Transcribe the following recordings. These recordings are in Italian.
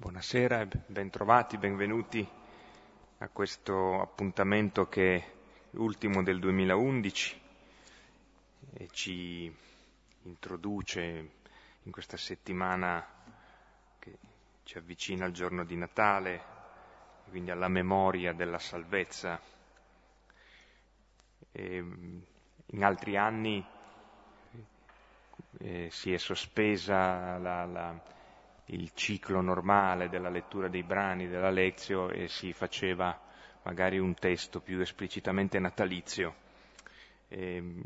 Buonasera bentrovati, benvenuti a questo appuntamento che è l'ultimo del 2011 e ci introduce in questa settimana che ci avvicina al giorno di Natale, quindi alla memoria della salvezza. E in altri anni eh, si è sospesa la, la il ciclo normale della lettura dei brani della Lezio e si faceva magari un testo più esplicitamente natalizio. E, ehm,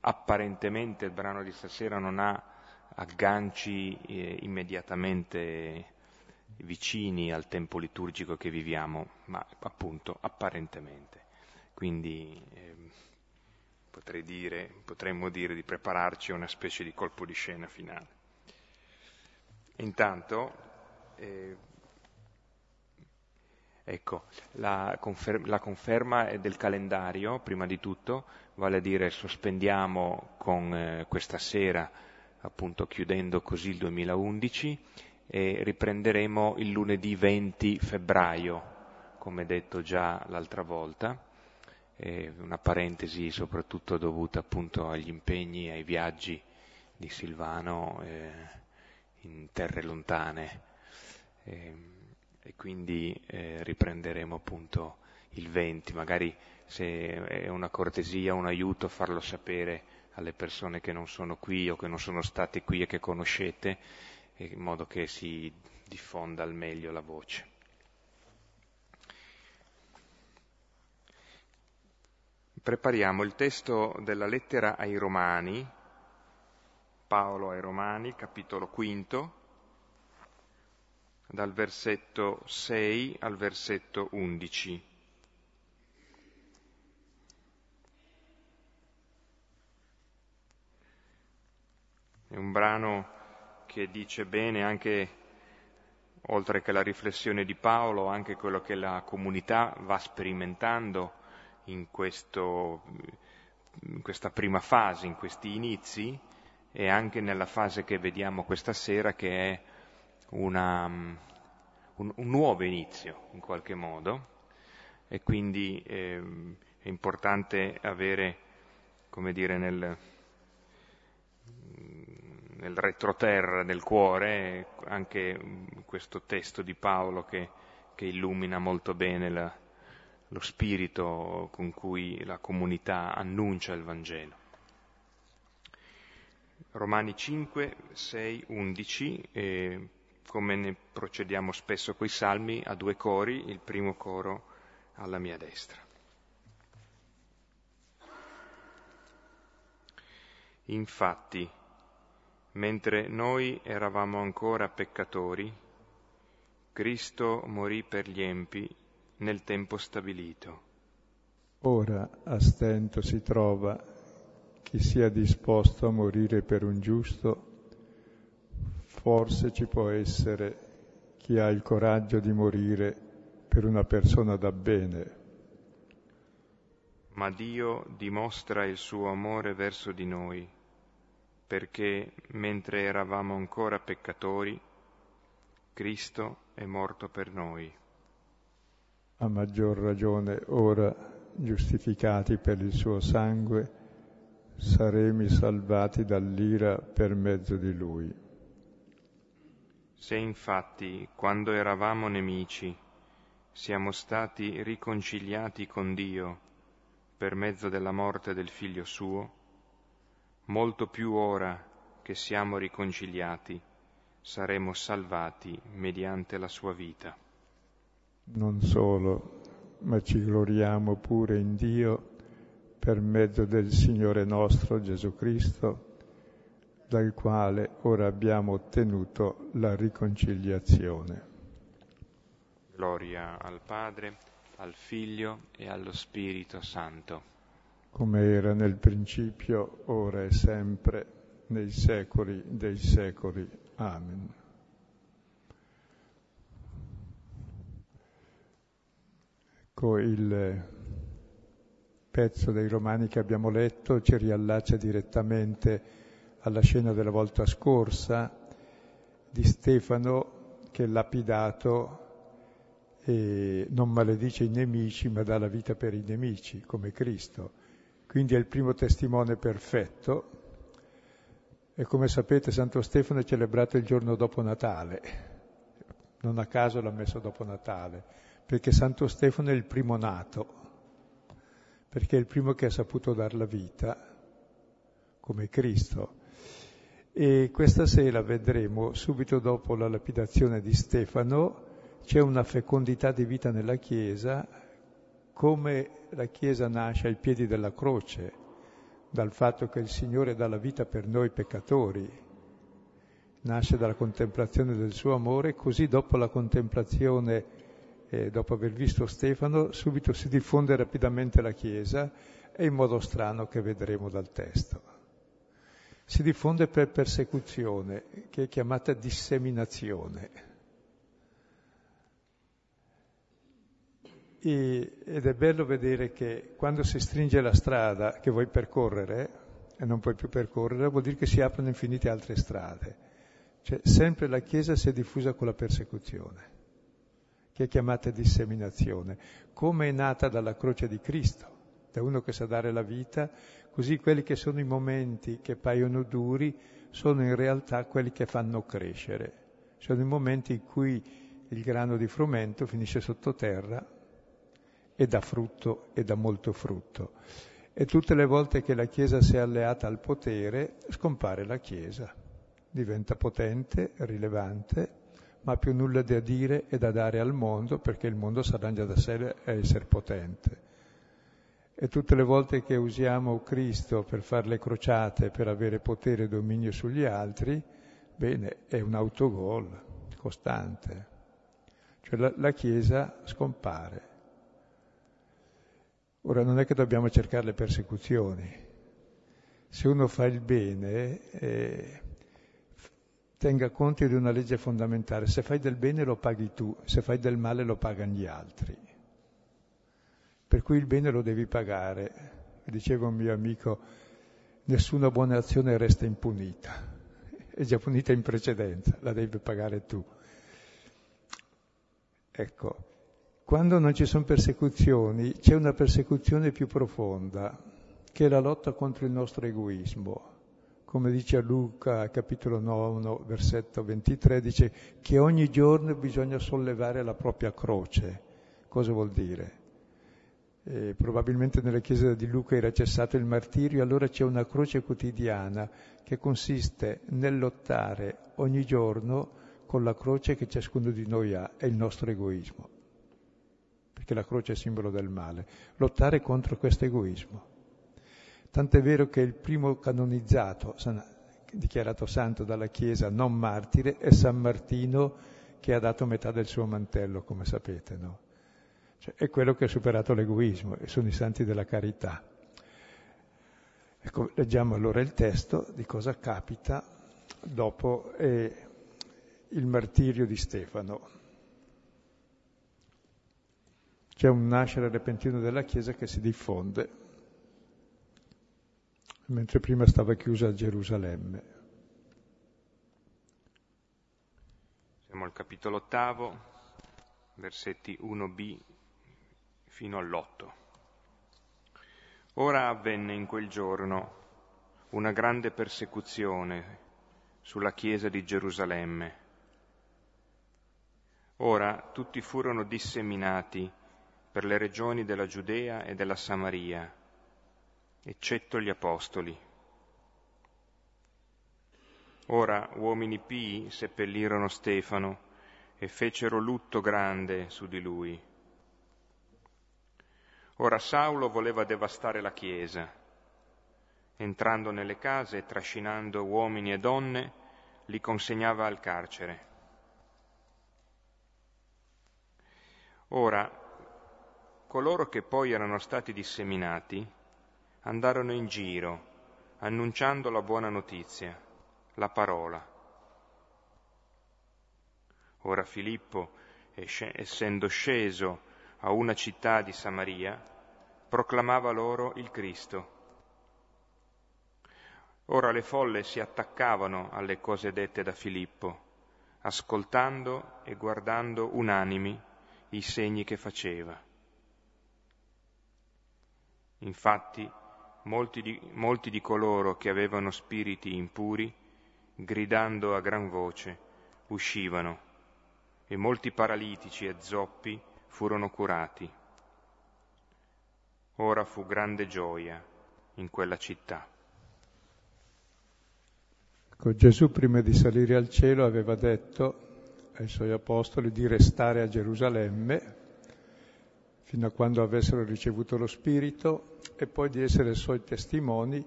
apparentemente il brano di stasera non ha agganci eh, immediatamente vicini al tempo liturgico che viviamo, ma appunto apparentemente. Quindi eh, potrei dire, potremmo dire di prepararci a una specie di colpo di scena finale. Intanto, eh, ecco, la, confer- la, conferma del calendario, prima di tutto, vale a dire sospendiamo con eh, questa sera, appunto chiudendo così il 2011, e riprenderemo il lunedì 20 febbraio, come detto già l'altra volta. Una parentesi soprattutto dovuta appunto agli impegni, ai viaggi di Silvano. Eh, in terre lontane e, ehm, e quindi eh, riprenderemo appunto il 20, magari se è una cortesia, un aiuto farlo sapere alle persone che non sono qui o che non sono state qui e che conoscete, in modo che si diffonda al meglio la voce. Prepariamo il testo della lettera ai Romani, Paolo ai Romani, capitolo quinto, dal versetto 6 al versetto 11. È un brano che dice bene anche, oltre che la riflessione di Paolo, anche quello che la comunità va sperimentando in, questo, in questa prima fase, in questi inizi, e anche nella fase che vediamo questa sera che è una, un, un, nuovo inizio in qualche modo e quindi eh, è importante avere, come dire, nel, nel retroterra del cuore anche questo testo di Paolo che, che illumina molto bene la, lo spirito con cui la comunità annuncia il Vangelo. Romani 5, 6, 11, e come ne procediamo spesso coi salmi, a due cori, il primo coro alla mia destra. Infatti, mentre noi eravamo ancora peccatori, Cristo morì per gli empi nel tempo stabilito. Ora a stento si trova chi sia disposto a morire per un giusto, forse ci può essere chi ha il coraggio di morire per una persona da bene. Ma Dio dimostra il suo amore verso di noi, perché mentre eravamo ancora peccatori, Cristo è morto per noi. A maggior ragione ora, giustificati per il suo sangue, saremo salvati dall'ira per mezzo di lui. Se infatti, quando eravamo nemici, siamo stati riconciliati con Dio per mezzo della morte del Figlio suo, molto più ora che siamo riconciliati, saremo salvati mediante la sua vita. Non solo, ma ci gloriamo pure in Dio per mezzo del Signore nostro Gesù Cristo, dal quale ora abbiamo ottenuto la riconciliazione. Gloria al Padre, al Figlio e allo Spirito Santo. Come era nel principio, ora e sempre, nei secoli dei secoli. Amen. Ecco il pezzo dei Romani che abbiamo letto ci riallaccia direttamente alla scena della volta scorsa di Stefano che lapidato e non maledice i nemici, ma dà la vita per i nemici, come Cristo. Quindi è il primo testimone perfetto. E come sapete Santo Stefano è celebrato il giorno dopo Natale. Non a caso l'ha messo dopo Natale, perché Santo Stefano è il primo nato, perché è il primo che ha saputo dar la vita, come Cristo. E questa sera vedremo, subito dopo la lapidazione di Stefano, c'è una fecondità di vita nella Chiesa, come la Chiesa nasce ai piedi della croce, dal fatto che il Signore dà la vita per noi peccatori, nasce dalla contemplazione del suo amore, così dopo la contemplazione, eh, dopo aver visto Stefano, subito si diffonde rapidamente la Chiesa e in modo strano che vedremo dal testo si diffonde per persecuzione, che è chiamata disseminazione. E, ed è bello vedere che quando si stringe la strada che vuoi percorrere e non puoi più percorrere, vuol dire che si aprono infinite altre strade. Cioè, sempre la Chiesa si è diffusa con la persecuzione, che è chiamata disseminazione, come è nata dalla croce di Cristo, da uno che sa dare la vita Così quelli che sono i momenti che paiono duri sono in realtà quelli che fanno crescere. Sono i momenti in cui il grano di frumento finisce sottoterra e dà frutto e dà molto frutto. E tutte le volte che la Chiesa si è alleata al potere, scompare la Chiesa, diventa potente, rilevante, ma più nulla da dire e da dare al mondo perché il mondo si arrangia da sé a essere potente. E tutte le volte che usiamo Cristo per fare le crociate, per avere potere e dominio sugli altri, bene, è un autogol costante. Cioè la, la Chiesa scompare. Ora non è che dobbiamo cercare le persecuzioni. Se uno fa il bene, eh, tenga conto di una legge fondamentale. Se fai del bene lo paghi tu, se fai del male lo pagano gli altri per cui il bene lo devi pagare. Diceva un mio amico, nessuna buona azione resta impunita, è già punita in precedenza, la devi pagare tu. Ecco, quando non ci sono persecuzioni, c'è una persecuzione più profonda, che è la lotta contro il nostro egoismo. Come dice a Luca, capitolo 9, versetto 23, dice che ogni giorno bisogna sollevare la propria croce. Cosa vuol dire? eh, probabilmente nella chiesa di Luca era cessato il martirio, allora c'è una croce quotidiana che consiste nel lottare ogni giorno con la croce che ciascuno di noi ha, è il nostro egoismo, perché la croce è simbolo del male, lottare contro questo egoismo. Tant'è vero che il primo canonizzato, dichiarato santo dalla Chiesa, non martire, è San Martino che ha dato metà del suo mantello, come sapete, no? Cioè, è quello che ha superato l'egoismo e sono i santi della carità. Ecco, leggiamo allora il testo di cosa capita dopo eh, il martirio di Stefano. C'è un nascere repentino della Chiesa che si diffonde, mentre prima stava chiusa a Gerusalemme. Siamo al capitolo ottavo, versetti 1b fino all'otto. Ora avvenne in quel giorno una grande persecuzione sulla chiesa di Gerusalemme. Ora tutti furono disseminati per le regioni della Giudea e della Samaria, eccetto gli apostoli. Ora uomini pii seppellirono Stefano e fecero lutto grande su di lui. Ora Saulo voleva devastare la Chiesa. Entrando nelle case e trascinando uomini e donne, li consegnava al carcere. Ora, coloro che poi erano stati disseminati andarono in giro, annunciando la buona notizia, la parola. Ora Filippo, essendo sceso a una città di Samaria, proclamava loro il Cristo. Ora le folle si attaccavano alle cose dette da Filippo, ascoltando e guardando unanimi i segni che faceva. Infatti, molti di, molti di coloro che avevano spiriti impuri, gridando a gran voce, uscivano, e molti paralitici e zoppi furono curati. Ora fu grande gioia in quella città. Ecco, Gesù prima di salire al cielo aveva detto ai suoi apostoli di restare a Gerusalemme fino a quando avessero ricevuto lo Spirito e poi di essere suoi testimoni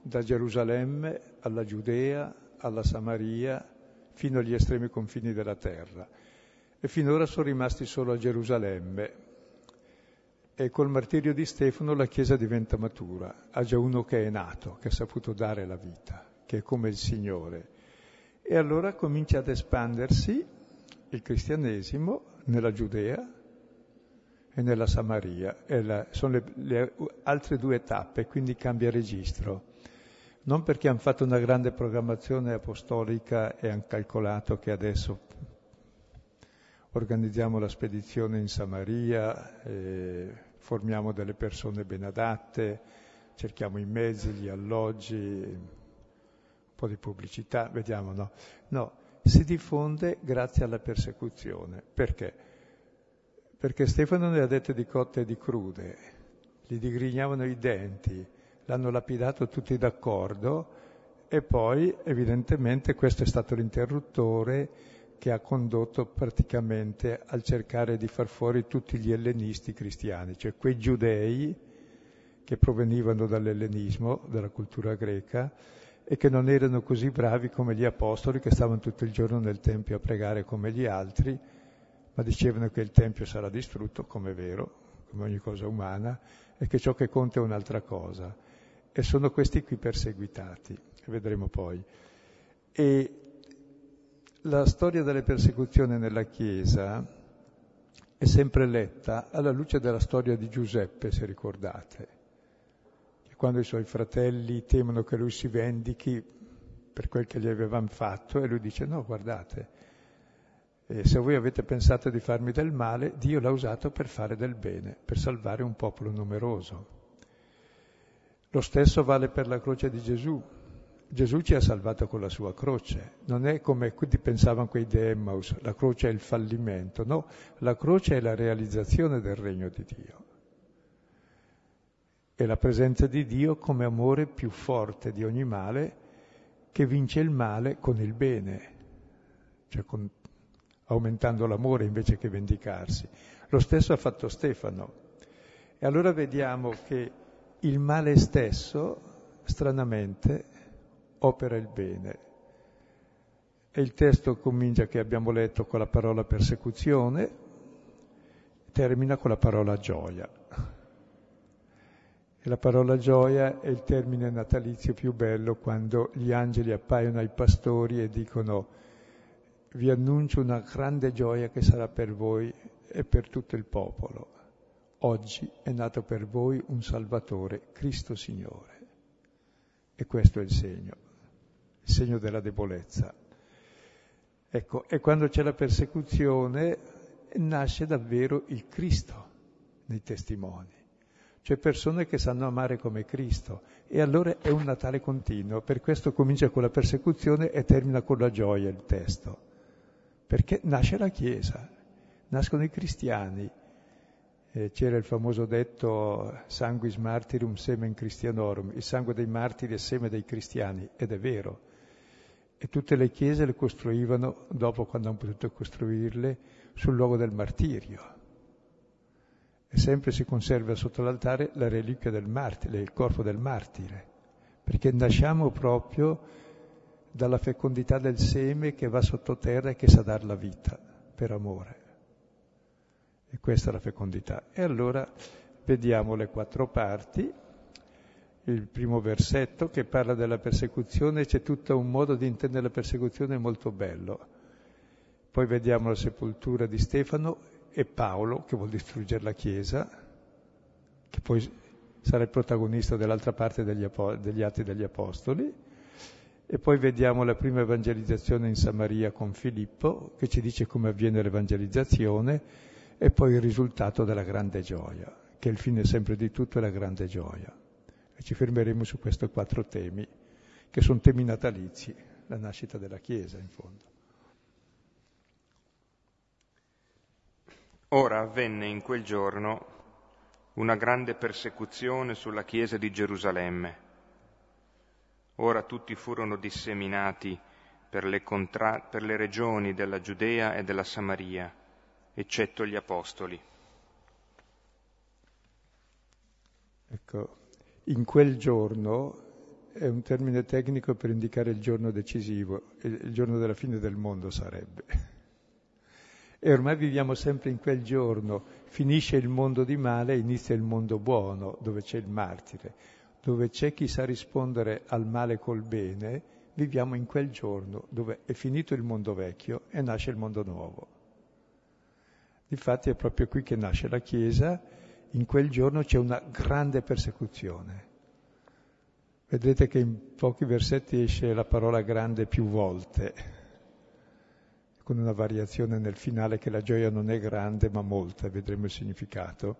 da Gerusalemme alla Giudea, alla Samaria, fino agli estremi confini della terra. E finora sono rimasti solo a Gerusalemme. E col martirio di Stefano la Chiesa diventa matura, ha già uno che è nato, che ha saputo dare la vita che è come il Signore. E allora comincia ad espandersi il cristianesimo nella Giudea e nella Samaria. E la, sono le, le altre due tappe, quindi cambia registro. Non perché hanno fatto una grande programmazione apostolica e hanno calcolato che adesso organizziamo la spedizione in Samaria, formiamo delle persone ben adatte, cerchiamo i mezzi, gli alloggi, po' di pubblicità, vediamo, no? No, si diffonde grazie alla persecuzione. Perché? Perché Stefano ne ha dette di cotte e di crude, gli digrignavano i denti, l'hanno lapidato tutti d'accordo e poi evidentemente questo è stato l'interruttore che ha condotto praticamente al cercare di far fuori tutti gli ellenisti cristiani, cioè quei giudei che provenivano dall'ellenismo, dalla cultura greca, e che non erano così bravi come gli apostoli che stavano tutto il giorno nel Tempio a pregare come gli altri, ma dicevano che il Tempio sarà distrutto, come è vero, come ogni cosa umana, e che ciò che conta è un'altra cosa. E sono questi qui perseguitati, e vedremo poi. E la storia delle persecuzioni nella Chiesa è sempre letta alla luce della storia di Giuseppe, se ricordate quando i suoi fratelli temono che lui si vendichi per quel che gli avevano fatto e lui dice no, guardate, eh, se voi avete pensato di farmi del male, Dio l'ha usato per fare del bene, per salvare un popolo numeroso. Lo stesso vale per la croce di Gesù. Gesù ci ha salvato con la sua croce, non è come pensavano quei di Emmaus, la croce è il fallimento, no, la croce è la realizzazione del regno di Dio è la presenza di Dio come amore più forte di ogni male che vince il male con il bene, cioè con, aumentando l'amore invece che vendicarsi. Lo stesso ha fatto Stefano. E allora vediamo che il male stesso, stranamente, opera il bene. E il testo comincia che abbiamo letto con la parola persecuzione, termina con la parola gioia. E la parola gioia è il termine natalizio più bello quando gli angeli appaiono ai pastori e dicono vi annuncio una grande gioia che sarà per voi e per tutto il popolo. Oggi è nato per voi un Salvatore, Cristo Signore. E questo è il segno, il segno della debolezza. Ecco, e quando c'è la persecuzione nasce davvero il Cristo nei testimoni cioè persone che sanno amare come Cristo. E allora è un Natale continuo, per questo comincia con la persecuzione e termina con la gioia il testo, perché nasce la Chiesa, nascono i cristiani. Eh, c'era il famoso detto sanguis martyrum semen christianorum, il sangue dei martiri è seme dei cristiani, ed è vero. E tutte le chiese le costruivano, dopo quando hanno potuto costruirle, sul luogo del martirio e sempre si conserva sotto l'altare la reliquia del martire, il corpo del martire, perché nasciamo proprio dalla fecondità del seme che va sottoterra e che sa dar la vita per amore. E questa è la fecondità. E allora vediamo le quattro parti. Il primo versetto che parla della persecuzione, c'è tutto un modo di intendere la persecuzione molto bello. Poi vediamo la sepoltura di Stefano e Paolo, che vuol distruggere la Chiesa, che poi sarà il protagonista dell'altra parte degli, Apo- degli Atti degli Apostoli, E poi vediamo la prima evangelizzazione in Samaria con Filippo, che ci dice come avviene l'evangelizzazione, e poi il risultato della grande gioia, che il fine sempre di tutto è la grande gioia. E ci fermeremo su questi quattro temi, che sono temi natalizi, la nascita della Chiesa in fondo. Ora avvenne in quel giorno una grande persecuzione sulla Chiesa di Gerusalemme. Ora tutti furono disseminati per le, contra- per le regioni della Giudea e della Samaria, eccetto gli apostoli. Ecco, in quel giorno è un termine tecnico per indicare il giorno decisivo, il giorno della fine del mondo sarebbe. E ormai viviamo sempre in quel giorno, finisce il mondo di male, inizia il mondo buono, dove c'è il martire, dove c'è chi sa rispondere al male col bene, viviamo in quel giorno dove è finito il mondo vecchio e nasce il mondo nuovo. Difatti è proprio qui che nasce la Chiesa, in quel giorno c'è una grande persecuzione. Vedete che in pochi versetti esce la parola grande più volte con una variazione nel finale che la gioia non è grande ma molta, vedremo il significato.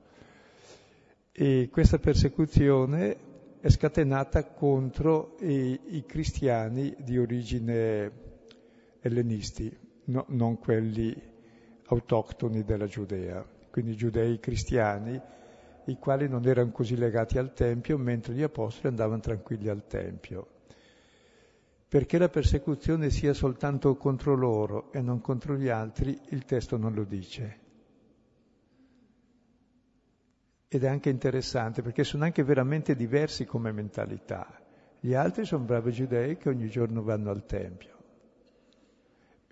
E questa persecuzione è scatenata contro i, i cristiani di origine ellenisti, no, non quelli autoctoni della Giudea, quindi giudei cristiani, i quali non erano così legati al Tempio, mentre gli apostoli andavano tranquilli al Tempio perché la persecuzione sia soltanto contro loro e non contro gli altri, il testo non lo dice. Ed è anche interessante perché sono anche veramente diversi come mentalità. Gli altri sono bravi giudei che ogni giorno vanno al Tempio,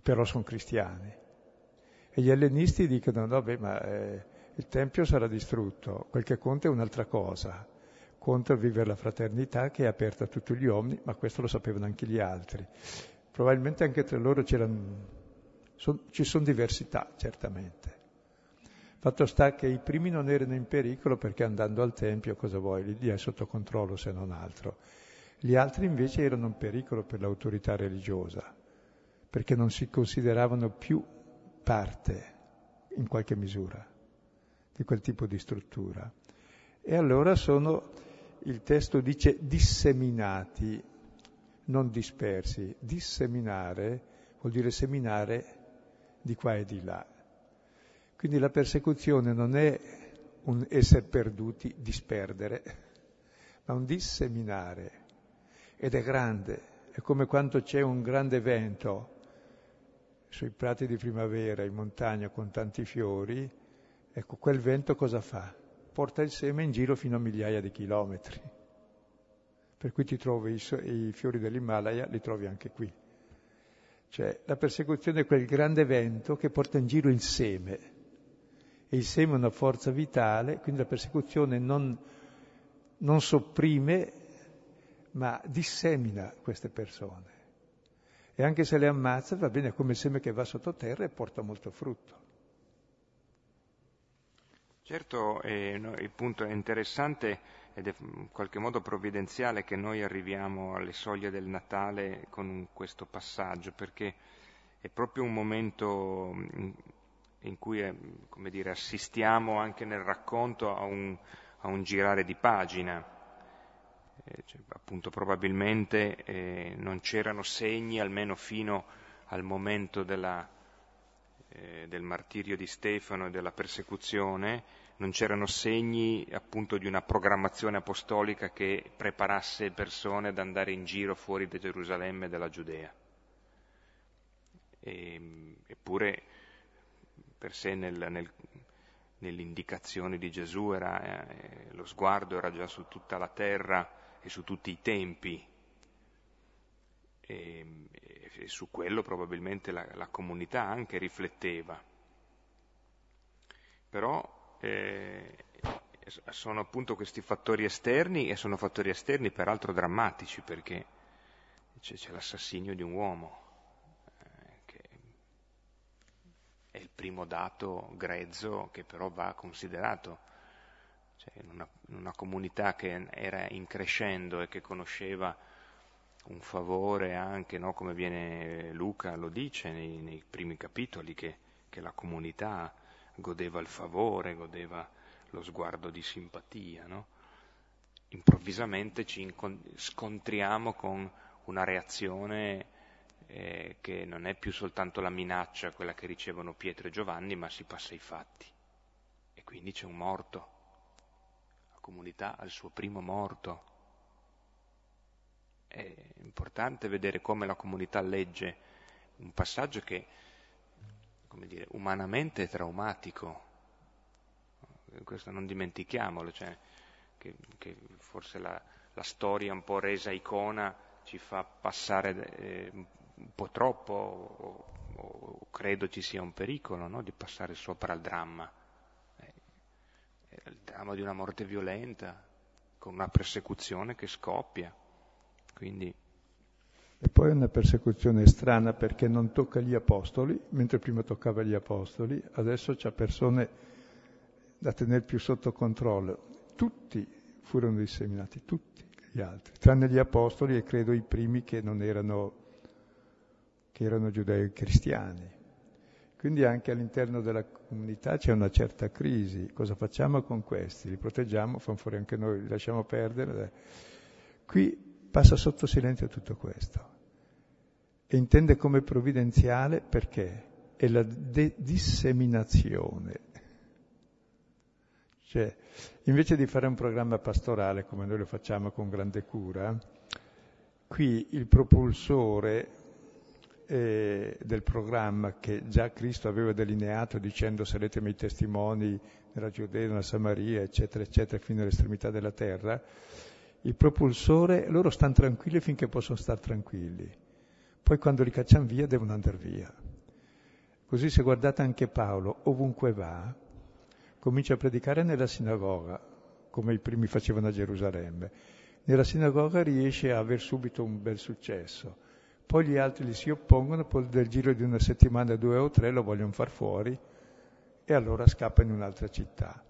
però sono cristiani. E gli ellenisti dicono, no, beh, ma eh, il Tempio sarà distrutto, quel che conta è un'altra cosa contro vivere la fraternità che è aperta a tutti gli uomini, ma questo lo sapevano anche gli altri. Probabilmente anche tra loro son, ci sono diversità, certamente. Fatto sta che i primi non erano in pericolo perché andando al Tempio, cosa vuoi, lì è sotto controllo se non altro. Gli altri invece erano in pericolo per l'autorità religiosa, perché non si consideravano più parte, in qualche misura, di quel tipo di struttura. E allora sono il testo dice disseminati, non dispersi. Disseminare vuol dire seminare di qua e di là. Quindi la persecuzione non è un essere perduti, disperdere, ma un disseminare. Ed è grande, è come quando c'è un grande vento sui prati di primavera, in montagna con tanti fiori, ecco, quel vento cosa fa? porta il seme in giro fino a migliaia di chilometri. Per cui ti trovi i, i fiori dell'Himalaya, li trovi anche qui. Cioè, la persecuzione è quel grande vento che porta in giro il seme. E il seme è una forza vitale, quindi la persecuzione non, non sopprime, ma dissemina queste persone. E anche se le ammazza, va bene come il seme che va sottoterra e porta molto frutto. Certo, eh, no, il punto è interessante ed è in qualche modo provvidenziale che noi arriviamo alle soglie del Natale con questo passaggio, perché è proprio un momento in, cui eh, dire, assistiamo anche nel racconto a un, a un girare di pagina. Eh, cioè, appunto probabilmente eh, non c'erano segni, almeno fino al momento della, eh, del martirio di Stefano e della persecuzione, non c'erano segni appunto di una programmazione apostolica che preparasse persone ad andare in giro fuori da Gerusalemme e dalla Giudea. E, eppure per sé nel, nel, nell'indicazione di Gesù era, eh, lo sguardo era già su tutta la terra e su tutti i tempi e, e su quello probabilmente la, la comunità anche rifletteva. Però eh, sono appunto questi fattori esterni e sono fattori esterni peraltro drammatici perché c'è, c'è l'assassinio di un uomo, eh, che è il primo dato grezzo che però va considerato. Cioè, in, una, in una comunità che era in crescendo e che conosceva un favore anche, no? come viene Luca lo dice nei, nei primi capitoli, che, che, la comunità godeva il favore, godeva lo sguardo di simpatia. No? Improvvisamente ci scontriamo con una reazione eh, che non è più soltanto la minaccia, quella che ricevono Pietro e Giovanni, ma si passa ai fatti. E quindi c'è un morto. La comunità ha il suo primo morto è importante vedere come la comunità legge un passaggio che, come dire, umanamente è traumatico. Questo non dimentichiamolo, cioè, che, che forse la, la, storia un po' resa icona ci fa passare eh, un po' troppo, o, o, credo ci sia un pericolo no? di passare sopra al dramma. Eh, il dramma di una morte violenta, con una persecuzione che scoppia. Quindi... E poi è una persecuzione strana perché non tocca gli apostoli, mentre prima toccava gli apostoli, adesso c'ha persone da tenere più sotto controllo. Tutti furono disseminati, tutti gli altri, tranne gli apostoli e credo i primi che non erano, che erano giudei cristiani. Quindi anche all'interno della comunità c'è una certa crisi. Cosa facciamo con questi? Li proteggiamo, fanno fuori anche noi, li lasciamo perdere? Qui passa sotto silenzio tutto questo e intende come provvidenziale perché è la de- disseminazione. Cioè, invece di fare un programma pastorale come noi lo facciamo con grande cura, qui il propulsore eh, del programma che già Cristo aveva delineato dicendo sarete miei testimoni nella Giudea, nella Samaria, eccetera, eccetera, fino all'estremità della terra, il propulsore, loro stanno tranquilli finché possono stare tranquilli, poi quando li cacciano via devono andare via. Così se guardate anche Paolo, ovunque va, comincia a predicare nella sinagoga, come i primi facevano a Gerusalemme. Nella sinagoga riesce a aver subito un bel successo, poi gli altri gli si oppongono, poi nel giro di una settimana, due o tre lo vogliono far fuori e allora scappa in un'altra città.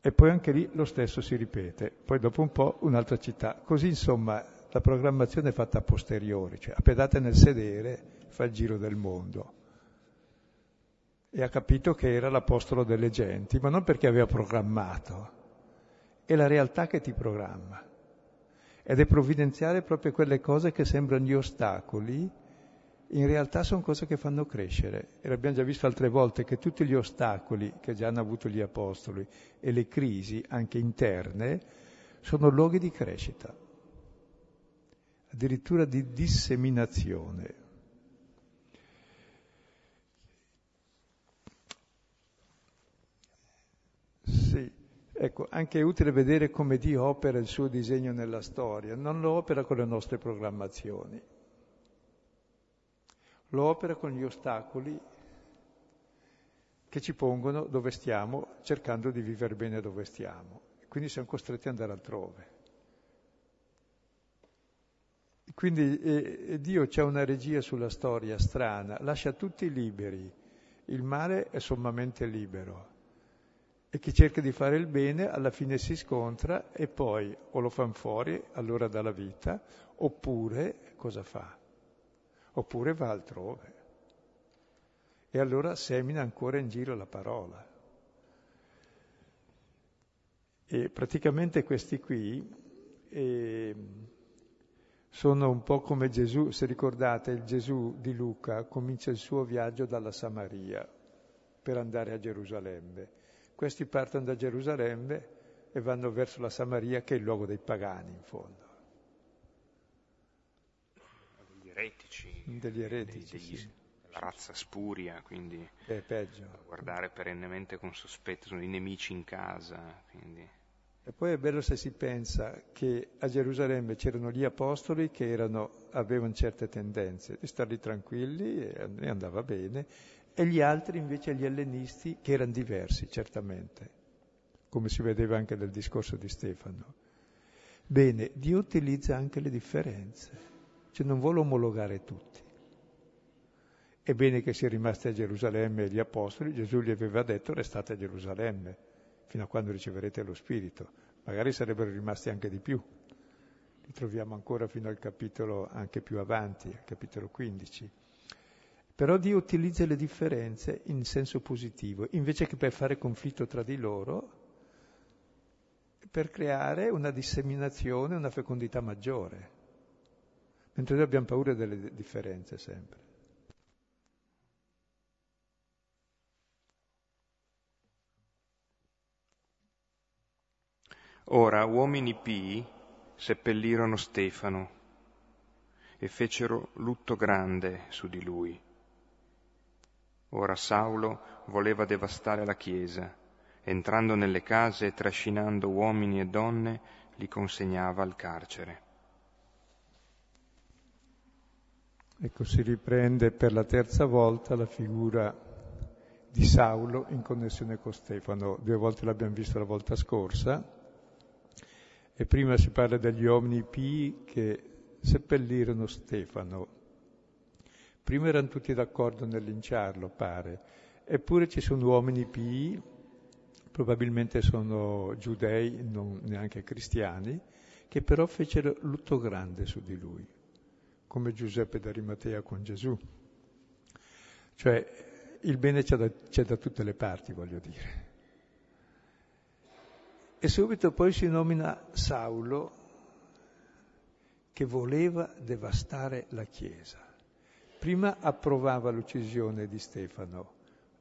E poi anche lì lo stesso si ripete, poi dopo un po' un'altra città. Così insomma la programmazione è fatta a posteriori, cioè appedate nel sedere fa il giro del mondo. E ha capito che era l'apostolo delle genti, ma non perché aveva programmato, è la realtà che ti programma. Ed è provvidenziale proprio quelle cose che sembrano gli ostacoli in realtà sono cose che fanno crescere. E l'abbiamo già visto altre volte che tutti gli ostacoli che già hanno avuto gli apostoli e le crisi, anche interne, sono luoghi di crescita, addirittura di disseminazione. Sì, ecco, anche è utile vedere come Dio opera il suo disegno nella storia, non lo opera con le nostre programmazioni lo opera con gli ostacoli che ci pongono dove stiamo, cercando di vivere bene dove stiamo. Quindi siamo costretti ad andare altrove. Quindi eh, Dio c'è una regia sulla storia strana, lascia tutti liberi, il male è sommamente libero e chi cerca di fare il bene alla fine si scontra e poi o lo fanno fuori, allora dalla vita, oppure cosa fa? oppure va altrove. E allora semina ancora in giro la parola. E praticamente questi qui eh, sono un po' come Gesù, se ricordate, il Gesù di Luca comincia il suo viaggio dalla Samaria per andare a Gerusalemme. Questi partono da Gerusalemme e vanno verso la Samaria che è il luogo dei pagani in fondo. Degli eretici degli eretici, degli, sì. la razza spuria, quindi è peggio. guardare perennemente con sospetto, sono i nemici in casa. Quindi. E poi è bello se si pensa che a Gerusalemme c'erano gli apostoli che erano, avevano certe tendenze di stare tranquilli e andava bene, e gli altri invece gli ellenisti che erano diversi, certamente, come si vedeva anche nel discorso di Stefano. Bene, Dio utilizza anche le differenze cioè non vuole omologare tutti. È bene che sia rimasti a Gerusalemme gli apostoli, Gesù gli aveva detto restate a Gerusalemme fino a quando riceverete lo Spirito, magari sarebbero rimasti anche di più, li troviamo ancora fino al capitolo anche più avanti, al capitolo 15. Però Dio utilizza le differenze in senso positivo, invece che per fare conflitto tra di loro, per creare una disseminazione, una fecondità maggiore. Mentre noi abbiamo paura delle differenze sempre. Ora uomini pii seppellirono Stefano e fecero lutto grande su di lui. Ora Saulo voleva devastare la Chiesa, entrando nelle case e trascinando uomini e donne li consegnava al carcere. Ecco, si riprende per la terza volta la figura di Saulo in connessione con Stefano. Due volte l'abbiamo visto la volta scorsa e prima si parla degli uomini pii che seppellirono Stefano. Prima erano tutti d'accordo nel linciarlo, pare, eppure ci sono uomini pii, probabilmente sono giudei, non neanche cristiani, che però fecero lutto grande su di lui, come Giuseppe d'Arimatea con Gesù. Cioè il bene c'è da, c'è da tutte le parti, voglio dire. E subito poi si nomina Saulo che voleva devastare la Chiesa. Prima approvava l'uccisione di Stefano,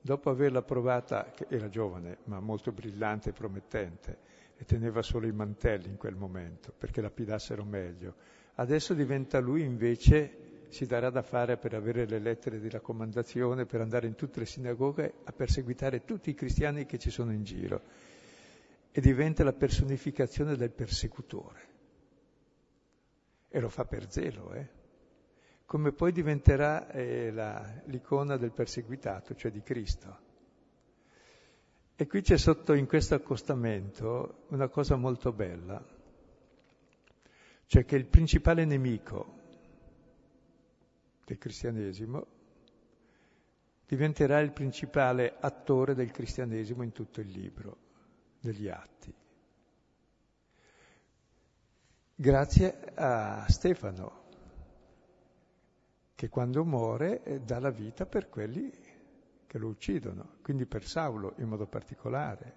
dopo averla approvata, che era giovane ma molto brillante e promettente, e teneva solo i mantelli in quel momento perché lapidassero meglio. Adesso diventa lui invece, si darà da fare per avere le lettere di raccomandazione, per andare in tutte le sinagoghe a perseguitare tutti i cristiani che ci sono in giro e diventa la personificazione del persecutore. E lo fa per zelo, eh? Come poi diventerà eh, la, l'icona del perseguitato, cioè di Cristo. E qui c'è sotto in questo accostamento una cosa molto bella, cioè che il principale nemico del cristianesimo diventerà il principale attore del cristianesimo in tutto il libro degli atti. Grazie a Stefano, che quando muore eh, dà la vita per quelli che lo uccidono, quindi per Saulo in modo particolare.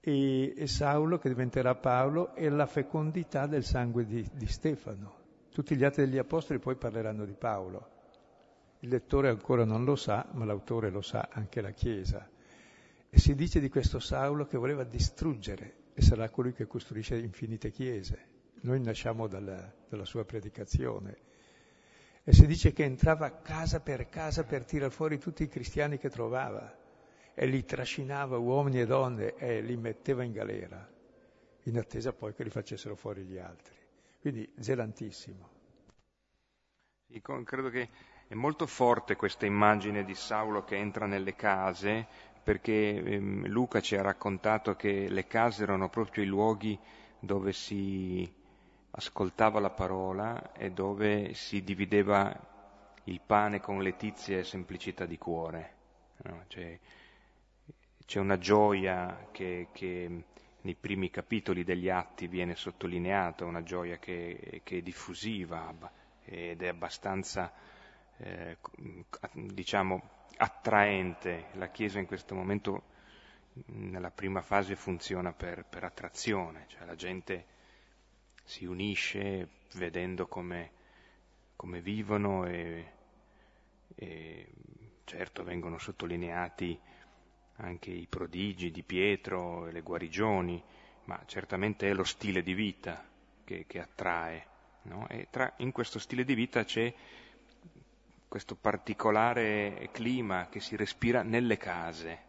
E, e Saulo, che diventerà Paolo, è la fecondità del sangue di, di Stefano. Tutti gli atti degli Apostoli poi parleranno di Paolo. Il lettore ancora non lo sa, ma l'autore lo sa, anche la Chiesa. E si dice di questo Saulo che voleva distruggere e sarà colui che costruisce infinite chiese. Noi nasciamo dalla, dalla sua predicazione. E si dice che entrava casa per casa per tirar fuori tutti i cristiani che trovava e li trascinava uomini e donne e li metteva in galera, in attesa poi che li facessero fuori gli altri. Quindi zelantissimo. Credo che è molto forte questa immagine di Saulo che entra nelle case perché ehm, Luca ci ha raccontato che le case erano proprio i luoghi dove si ascoltava la parola e dove si divideva il pane con letizia e semplicità di cuore. No? C'è, c'è, una gioia che, che, nei primi capitoli degli atti viene sottolineata, una gioia che, che è diffusiva ed è abbastanza, eh, diciamo, attraente. La Chiesa in questo momento, nella prima fase, funziona per, per attrazione, cioè la gente si unisce vedendo come, come vivono e, e certo vengono sottolineati anche i prodigi di Pietro e le guarigioni, ma certamente è lo stile di vita che, che attrae. No? E tra, in questo stile di vita c'è questo particolare clima che si respira nelle case,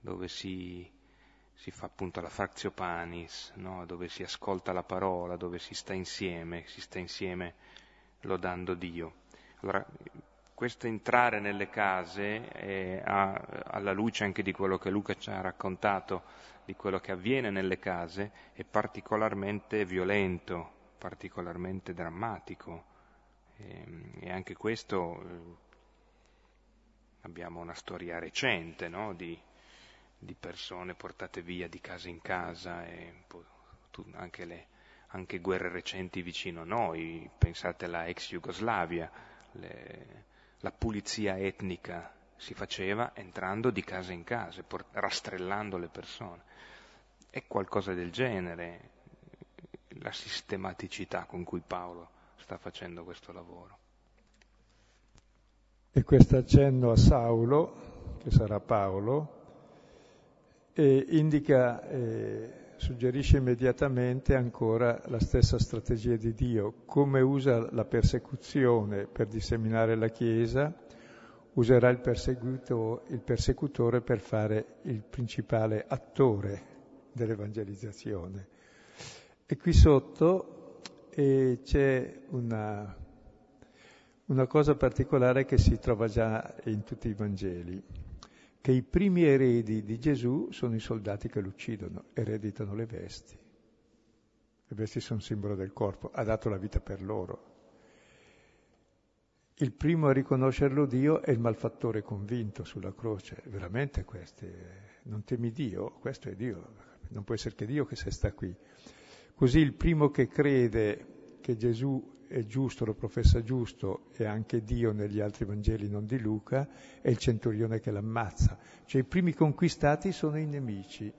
dove si, si fa appunto la frazio panis, no? dove si ascolta la parola, dove si sta insieme, si sta insieme lodando Dio. Allora, questo entrare nelle case, è alla luce anche di quello che Luca ci ha raccontato, di quello che avviene nelle case, è particolarmente violento, particolarmente drammatico e, ehm, e anche questo eh, abbiamo una storia recente no? di, di, persone portate via di casa in casa e anche le anche guerre recenti vicino a noi, pensate alla ex Jugoslavia, le, la pulizia etnica si faceva entrando di casa in casa, rastrellando le persone. È qualcosa del genere la sistematicità con cui Paolo sta facendo questo lavoro. E questo accenno a Saulo, che sarà Paolo, eh, indica, eh, suggerisce immediatamente ancora la stessa strategia di Dio, come usa la persecuzione per disseminare la Chiesa, userà il, il persecutore per fare il principale attore dell'evangelizzazione. E qui sotto eh, c'è una, una cosa particolare che si trova già in tutti i Vangeli, che i primi eredi di Gesù sono i soldati che lo uccidono, ereditano le vesti. Le vesti sono simbolo del corpo, ha dato la vita per loro. Il primo a riconoscerlo Dio è il malfattore convinto sulla croce, veramente questo, non temi Dio, questo è Dio, non può essere che Dio che se sta qui. Così il primo che crede che Gesù è giusto, lo professa giusto, e anche Dio negli altri Vangeli, non di Luca, è il centurione che l'ammazza. Cioè i primi conquistati sono i nemici,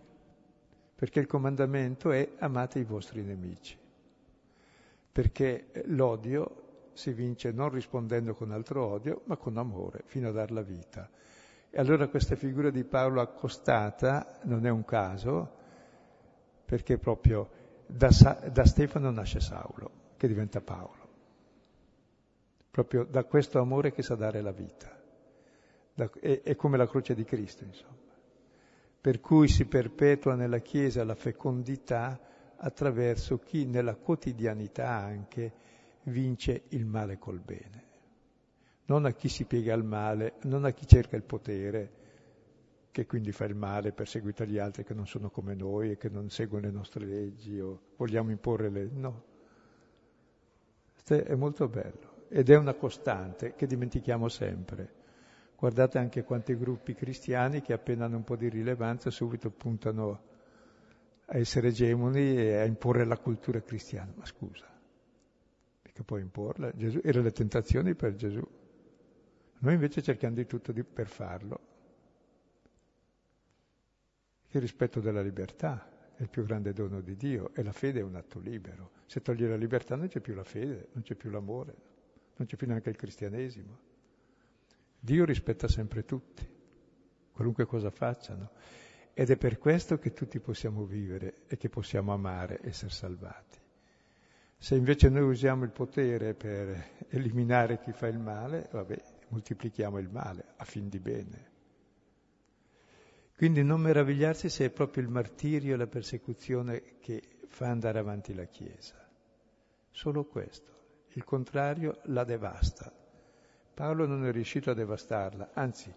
perché il comandamento è amate i vostri nemici. Perché l'odio si vince non rispondendo con altro odio, ma con amore, fino a dar la vita. E allora questa figura di Paolo accostata non è un caso, perché proprio da, da Stefano nasce Saulo, che diventa Paolo. Proprio da questo amore che sa dare la vita. Da, è, è come la croce di Cristo, insomma. Per cui si perpetua nella Chiesa la fecondità attraverso chi nella quotidianità anche vince il male col bene. Non a chi si piega al male, non a chi cerca il potere, che quindi fa il male, perseguita gli altri che non sono come noi e che non seguono le nostre leggi o vogliamo imporre le... No. È molto bello ed è una costante che dimentichiamo sempre. Guardate anche quanti gruppi cristiani che appena hanno un po' di rilevanza subito puntano a essere egemoni e a imporre la cultura cristiana. Ma scusa, mica puoi imporla. Gesù, erano le tentazioni per Gesù. Noi invece cerchiamo di tutto di, per farlo il rispetto della libertà è il più grande dono di Dio e la fede è un atto libero. Se togli la libertà non c'è più la fede, non c'è più l'amore, non c'è più neanche il cristianesimo. Dio rispetta sempre tutti, qualunque cosa facciano. Ed è per questo che tutti possiamo vivere e che possiamo amare, essere salvati. Se invece noi usiamo il potere per eliminare chi fa il male, vabbè, moltiplichiamo il male a fin di bene. Quindi non meravigliarsi se è proprio il martirio e la persecuzione che fa andare avanti la Chiesa. Solo questo. Il contrario la devasta. Paolo non è riuscito a devastarla, anzi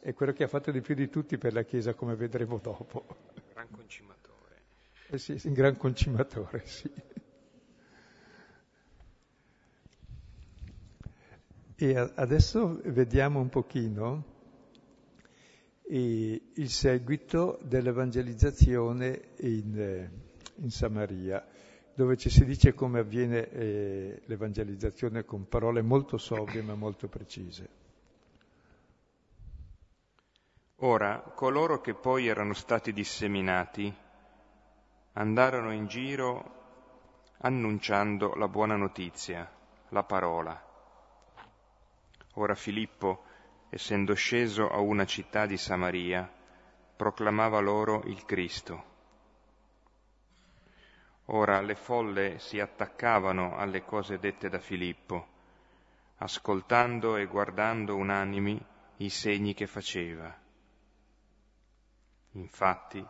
è quello che ha fatto di più di tutti per la Chiesa, come vedremo dopo. Gran concimatore. Eh sì, un gran concimatore, sì. E adesso vediamo un pochino e il seguito dell'evangelizzazione in, in, Samaria, dove ci si dice come avviene eh, l'evangelizzazione con parole molto sobrie ma molto precise. Ora, coloro che poi erano stati disseminati andarono in giro annunciando la buona notizia, la parola. Ora Filippo, essendo sceso a una città di Samaria, proclamava loro il Cristo. Ora le folle si attaccavano alle cose dette da Filippo, ascoltando e guardando unanimi i segni che faceva. Infatti,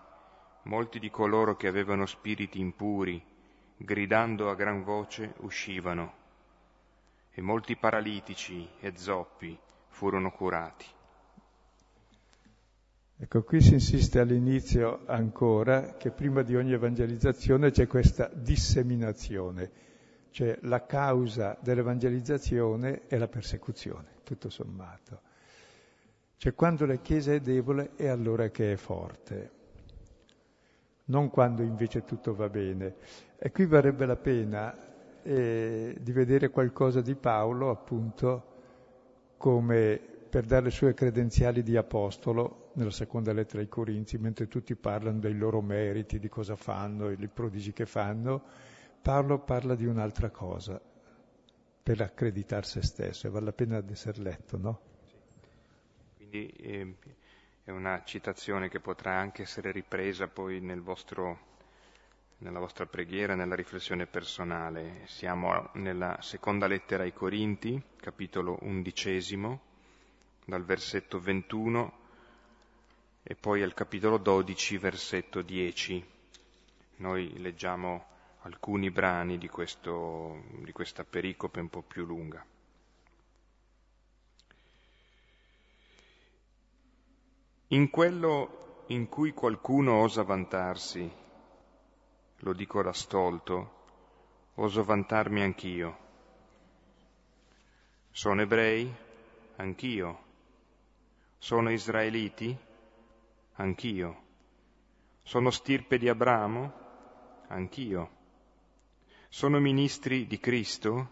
molti di coloro che avevano spiriti impuri, gridando a gran voce, uscivano, e molti paralitici e zoppi, furono curati. Ecco, qui si insiste all'inizio ancora che prima di ogni evangelizzazione c'è questa disseminazione, cioè la causa dell'evangelizzazione è la persecuzione, tutto sommato. Cioè quando la Chiesa è debole è allora che è forte. non quando invece tutto va bene. E qui varrebbe la pena eh, di vedere qualcosa di Paolo, appunto, come per dare le sue credenziali di apostolo nella seconda lettera ai Corinzi, mentre tutti parlano dei loro meriti, di cosa fanno, i prodigi che fanno, Paolo parla di un'altra cosa, per accreditare se stesso, e vale la pena di essere letto, no? Quindi eh, è una citazione che potrà anche essere ripresa poi nel vostro, nella vostra preghiera, nella riflessione personale. Siamo nella seconda lettera ai Corinti, capitolo undicesimo, dal versetto 21 e poi al capitolo 12, versetto 10. Noi leggiamo alcuni brani di, questo, di questa pericope un po' più lunga. In quello in cui qualcuno osa vantarsi, lo dico da stolto, oso vantarmi anch'io. Sono ebrei? Anch'io. Sono israeliti? Anch'io. Sono stirpe di Abramo? Anch'io. Sono ministri di Cristo?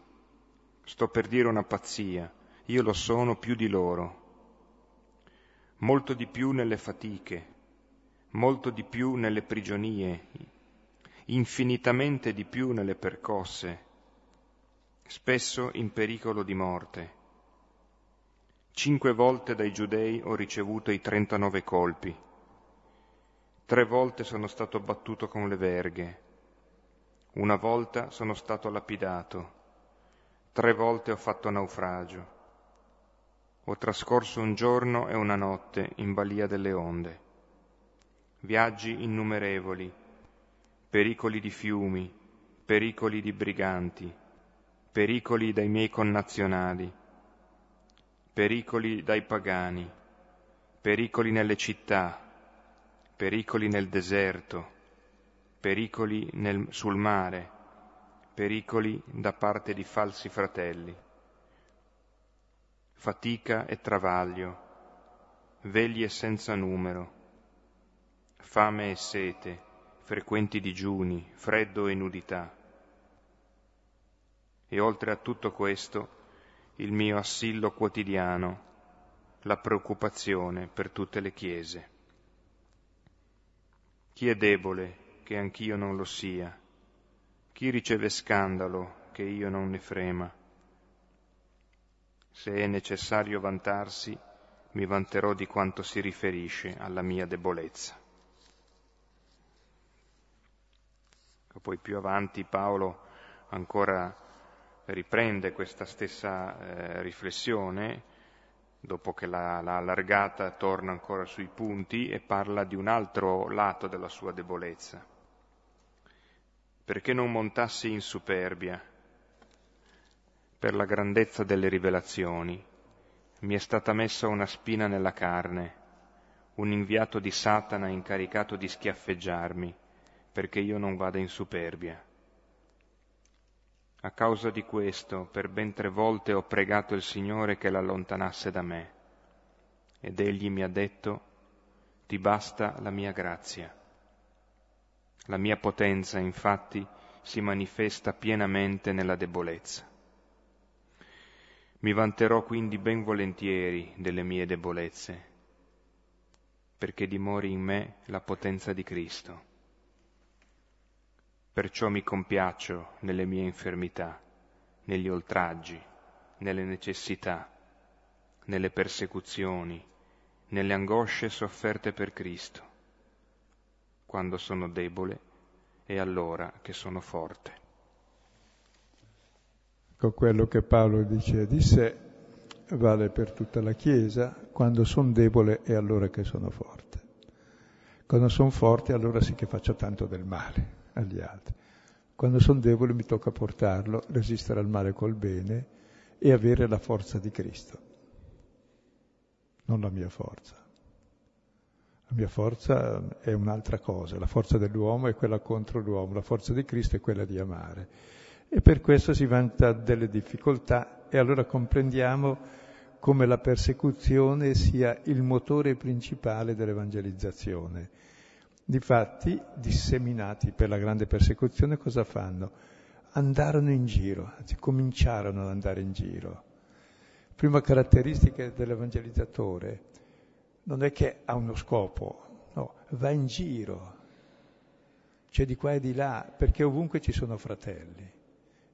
Sto per dire una pazzia, io lo sono più di loro. Molto di più nelle fatiche, molto di più nelle prigionie, infinitamente di più nelle percosse, spesso in pericolo di morte. Cinque volte dai giudei ho ricevuto i trentanove colpi, tre volte sono stato battuto con le verghe, una volta sono stato lapidato, tre volte ho fatto naufragio. Ho trascorso un giorno e una notte in balia delle onde. Viaggi innumerevoli, pericoli di fiumi, pericoli di briganti, pericoli dai miei connazionali, pericoli dai pagani, pericoli nelle città, pericoli nel deserto, pericoli nel, sul mare, pericoli da parte di falsi fratelli, fatica e travaglio, veglie senza numero, fame e sete, frequenti digiuni, freddo e nudità. E oltre a tutto questo, il mio assillo quotidiano, la preoccupazione per tutte le chiese. Chi è debole che anch'io non lo sia? Chi riceve scandalo che io non ne frema? Se è necessario vantarsi, mi vanterò di quanto si riferisce alla mia debolezza. Poi più avanti Paolo ancora riprende questa stessa eh, riflessione dopo che l'ha, l'ha allargata, torna ancora sui punti e parla di un altro lato della sua debolezza. Perché non montassi in superbia per la grandezza delle rivelazioni, mi è stata messa una spina nella carne, un inviato di Satana incaricato di schiaffeggiarmi, perché io non vada in superbia. A causa di questo, per ben tre volte ho pregato il Signore che l'allontanasse da me, ed egli mi ha detto, ti basta la mia grazia. La mia potenza, infatti, si manifesta pienamente nella debolezza. Mi vanterò quindi ben volentieri delle mie debolezze, perché dimori in me la potenza di Cristo. Perciò mi compiaccio nelle mie infermità, negli oltraggi, nelle necessità, nelle persecuzioni, nelle angosce sofferte per Cristo. Quando sono debole è allora che sono forte. Ecco quello che Paolo dice di sé vale per tutta la Chiesa, quando sono debole è allora che sono forte. Quando sono forte allora sì che faccio tanto del male agli altri. Quando sono debole mi tocca portarlo, resistere al male col bene e avere la forza di Cristo, non la mia forza. La mia forza è un'altra cosa, la forza dell'uomo è quella contro l'uomo, la forza di Cristo è quella di amare. E per questo si vanta delle difficoltà e allora comprendiamo come la persecuzione sia il motore principale dell'evangelizzazione Difatti, disseminati per la grande persecuzione, cosa fanno? Andarono in giro, anzi cominciarono ad andare in giro. Prima caratteristica dell'evangelizzatore non è che ha uno scopo, no, va in giro, c'è di qua e di là, perché ovunque ci sono fratelli.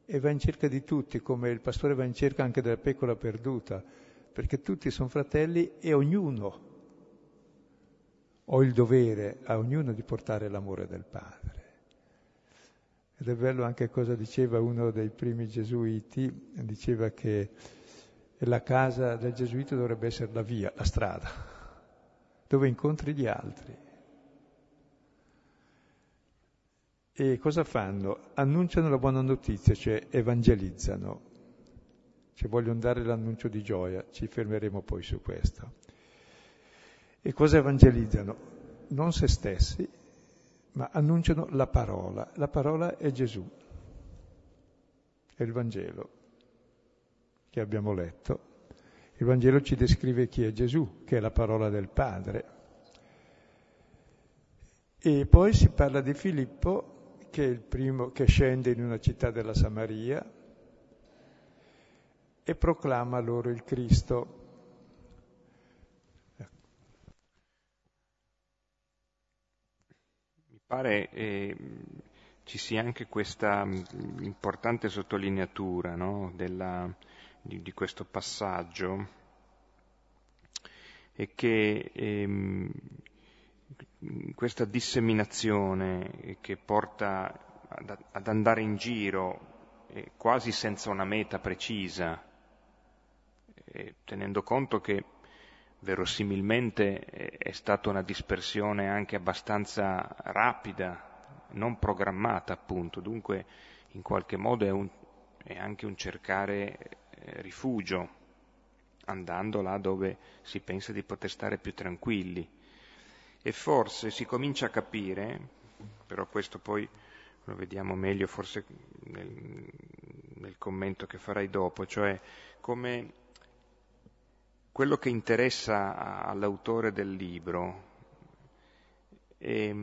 E va in cerca di tutti, come il pastore va in cerca anche della pecora perduta, perché tutti sono fratelli e ognuno ho il dovere a ognuno di portare l'amore del Padre. Ed è bello anche cosa diceva uno dei primi gesuiti, diceva che la casa del gesuita dovrebbe essere la via, la strada, dove incontri gli altri. E cosa fanno? Annunciano la buona notizia, cioè evangelizzano. Cioè vogliono dare l'annuncio di gioia, ci fermeremo poi su questo. E cosa evangelizzano? Non se stessi, ma annunciano la parola. La parola è Gesù, è il Vangelo che abbiamo letto. Il Vangelo ci descrive chi è Gesù, che è la parola del Padre. E poi si parla di Filippo, che è il primo che scende in una città della Samaria e proclama loro il Cristo. Pare eh, ci sia anche questa mm, importante sottolineatura no, della, di, di, questo passaggio e che ehm, questa disseminazione che porta ad, ad andare in giro eh, quasi senza una meta precisa, eh, tenendo conto che verosimilmente è stata una dispersione anche abbastanza rapida, non programmata appunto, dunque in qualche modo è, un, è anche un cercare eh, rifugio, andando là dove si pensa di poter stare più tranquilli. E forse si comincia a capire, però questo poi lo vediamo meglio forse nel, nel commento che farai dopo, cioè come quello che interessa all'autore del libro è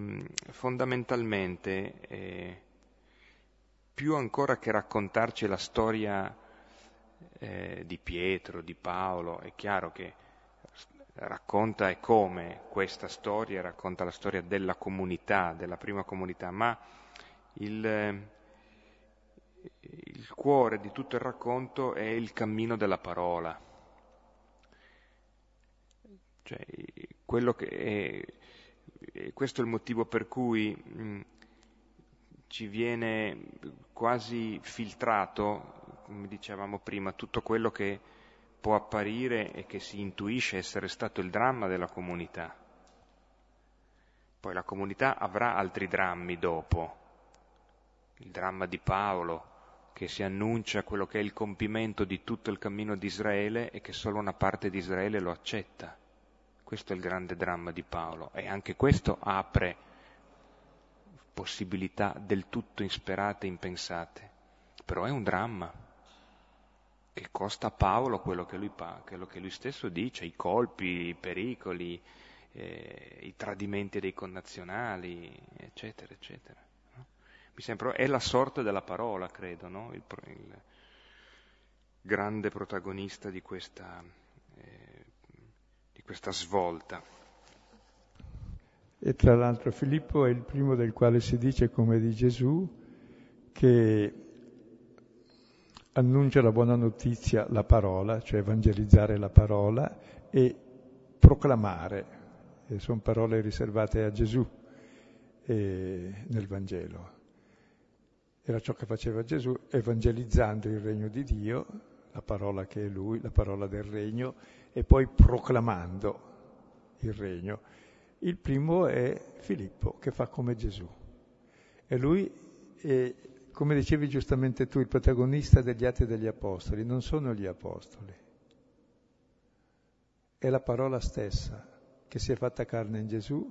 fondamentalmente è, più ancora che raccontarci la storia eh, di Pietro, di Paolo, è chiaro che racconta e come questa storia racconta la storia della comunità, della prima comunità, ma il, il cuore di tutto il racconto è il cammino della parola cioè, è, questo è il motivo per cui mh, ci viene quasi filtrato, come dicevamo prima, tutto quello che può apparire e che si intuisce essere stato il dramma della comunità. Poi la comunità avrà altri drammi dopo, il dramma di Paolo, che si annuncia quello che è il compimento di tutto il cammino di Israele e che solo una parte di Israele lo accetta. Questo è il grande dramma di Paolo e anche questo apre possibilità del tutto insperate impensate. Però è un dramma che costa a Paolo quello che lui, quello che lui stesso dice, i colpi, i pericoli, eh, i tradimenti dei connazionali, eccetera, eccetera. Mi sembra, è la sorte della parola, credo, no? il, il grande protagonista di questa questa svolta. E tra l'altro Filippo è il primo del quale si dice, come di Gesù, che annuncia la buona notizia, la parola, cioè evangelizzare la parola e proclamare, e sono parole riservate a Gesù nel Vangelo. Era ciò che faceva Gesù, evangelizzando il regno di Dio, la parola che è Lui, la parola del regno, e poi proclamando il regno. Il primo è Filippo, che fa come Gesù. E lui è, come dicevi giustamente tu, il protagonista degli atti degli apostoli, non sono gli apostoli. È la parola stessa che si è fatta carne in Gesù,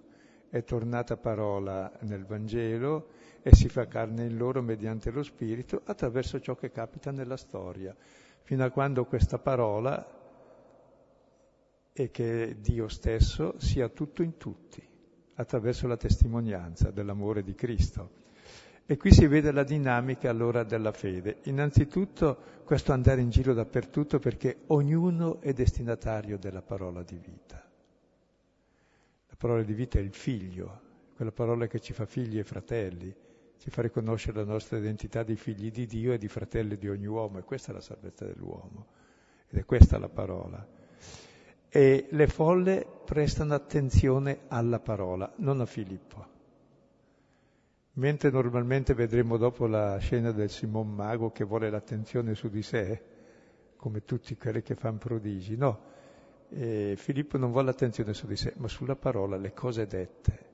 è tornata parola nel Vangelo e si fa carne in loro mediante lo Spirito attraverso ciò che capita nella storia, fino a quando questa parola e che Dio stesso sia tutto in tutti, attraverso la testimonianza dell'amore di Cristo. E qui si vede la dinamica allora della fede. Innanzitutto questo andare in giro dappertutto perché ognuno è destinatario della parola di vita. La parola di vita è il figlio, quella parola che ci fa figli e fratelli, ci fa riconoscere la nostra identità di figli di Dio e di fratelli di ogni uomo, e questa è la salvezza dell'uomo, ed è questa la parola. E le folle prestano attenzione alla parola, non a Filippo. Mentre normalmente vedremo dopo la scena del Simon Mago che vuole l'attenzione su di sé, come tutti quelli che fanno prodigi, no. E Filippo non vuole l'attenzione su di sé, ma sulla parola, le cose dette.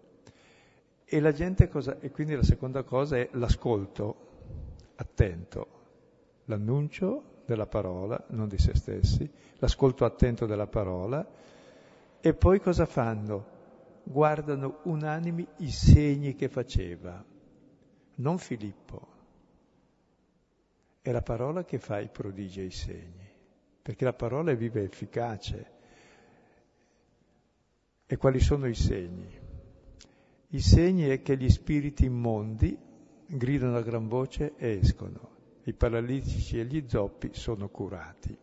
E la gente cosa... E quindi la seconda cosa è l'ascolto attento, l'annuncio della parola, non di se stessi, l'ascolto attento della parola, e poi cosa fanno? Guardano unanimi i segni che faceva non Filippo. È la parola che fa i prodigi e i segni, perché la parola è viva e efficace. E quali sono i segni? I segni è che gli spiriti immondi gridano a gran voce e escono, i paralitici e gli zoppi sono curati.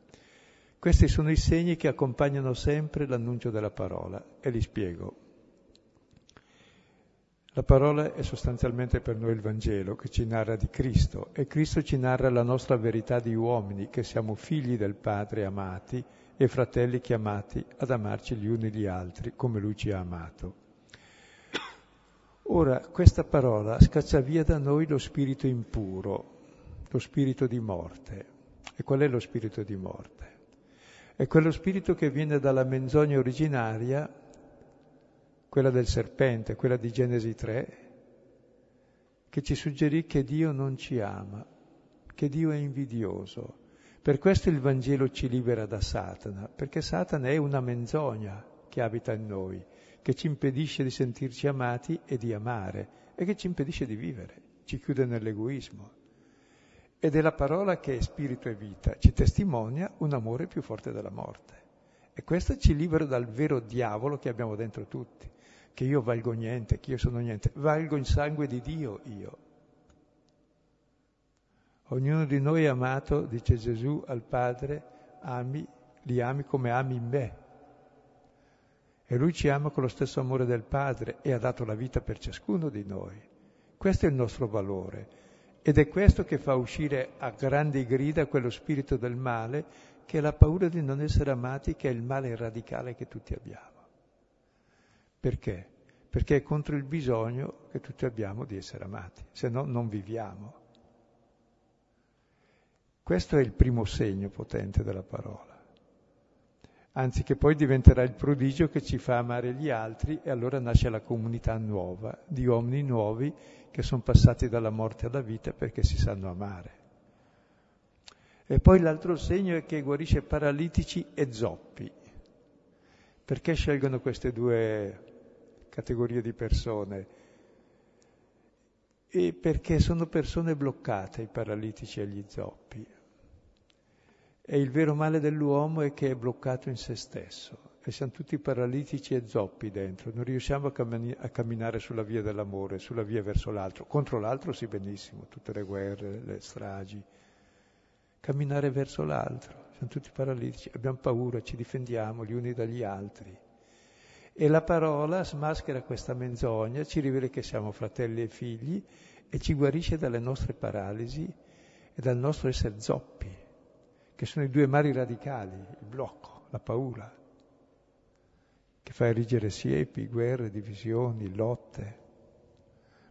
Questi sono i segni che accompagnano sempre l'annuncio della parola e li spiego. La parola è sostanzialmente per noi il Vangelo che ci narra di Cristo e Cristo ci narra la nostra verità di uomini, che siamo figli del Padre amati e fratelli chiamati ad amarci gli uni gli altri come Lui ci ha amato. Ora, questa parola scaccia via da noi lo spirito impuro, lo spirito di morte. E qual è lo spirito di morte? È quello spirito che viene dalla menzogna originaria quella del serpente, quella di Genesi 3, che ci suggerì che Dio non ci ama, che Dio è invidioso. Per questo il Vangelo ci libera da Satana, perché Satana è una menzogna che abita in noi, che ci impedisce di sentirci amati e di amare e che ci impedisce di vivere, ci chiude nell'egoismo. Ed è la parola che è spirito e vita, ci testimonia un amore più forte della morte. E questo ci libera dal vero diavolo che abbiamo dentro tutti che io valgo niente, che io sono niente, valgo il sangue di Dio io. Ognuno di noi è amato, dice Gesù al Padre, ami, li ami come ami me. E lui ci ama con lo stesso amore del Padre e ha dato la vita per ciascuno di noi. Questo è il nostro valore ed è questo che fa uscire a grandi grida quello spirito del male che è la paura di non essere amati, che è il male radicale che tutti abbiamo. Perché? Perché è contro il bisogno che tutti abbiamo di essere amati, se no non viviamo. Questo è il primo segno potente della parola. Anzi che poi diventerà il prodigio che ci fa amare gli altri e allora nasce la comunità nuova, di uomini nuovi che sono passati dalla morte alla vita perché si sanno amare. E poi l'altro segno è che guarisce paralitici e zoppi. Perché scelgono queste due categorie di persone? E perché sono persone bloccate, i paralitici e gli zoppi. E il vero male dell'uomo è che è bloccato in se stesso. E siamo tutti paralitici e zoppi dentro, non riusciamo a, cammini- a camminare sulla via dell'amore, sulla via verso l'altro. Contro l'altro sì benissimo, tutte le guerre, le stragi. Camminare verso l'altro, siamo tutti paralitici, abbiamo paura, ci difendiamo gli uni dagli altri. E la parola smaschera questa menzogna, ci rivela che siamo fratelli e figli e ci guarisce dalle nostre paralisi e dal nostro essere zoppi, che sono i due mari radicali, il blocco, la paura, che fa erigere siepi, guerre, divisioni, lotte.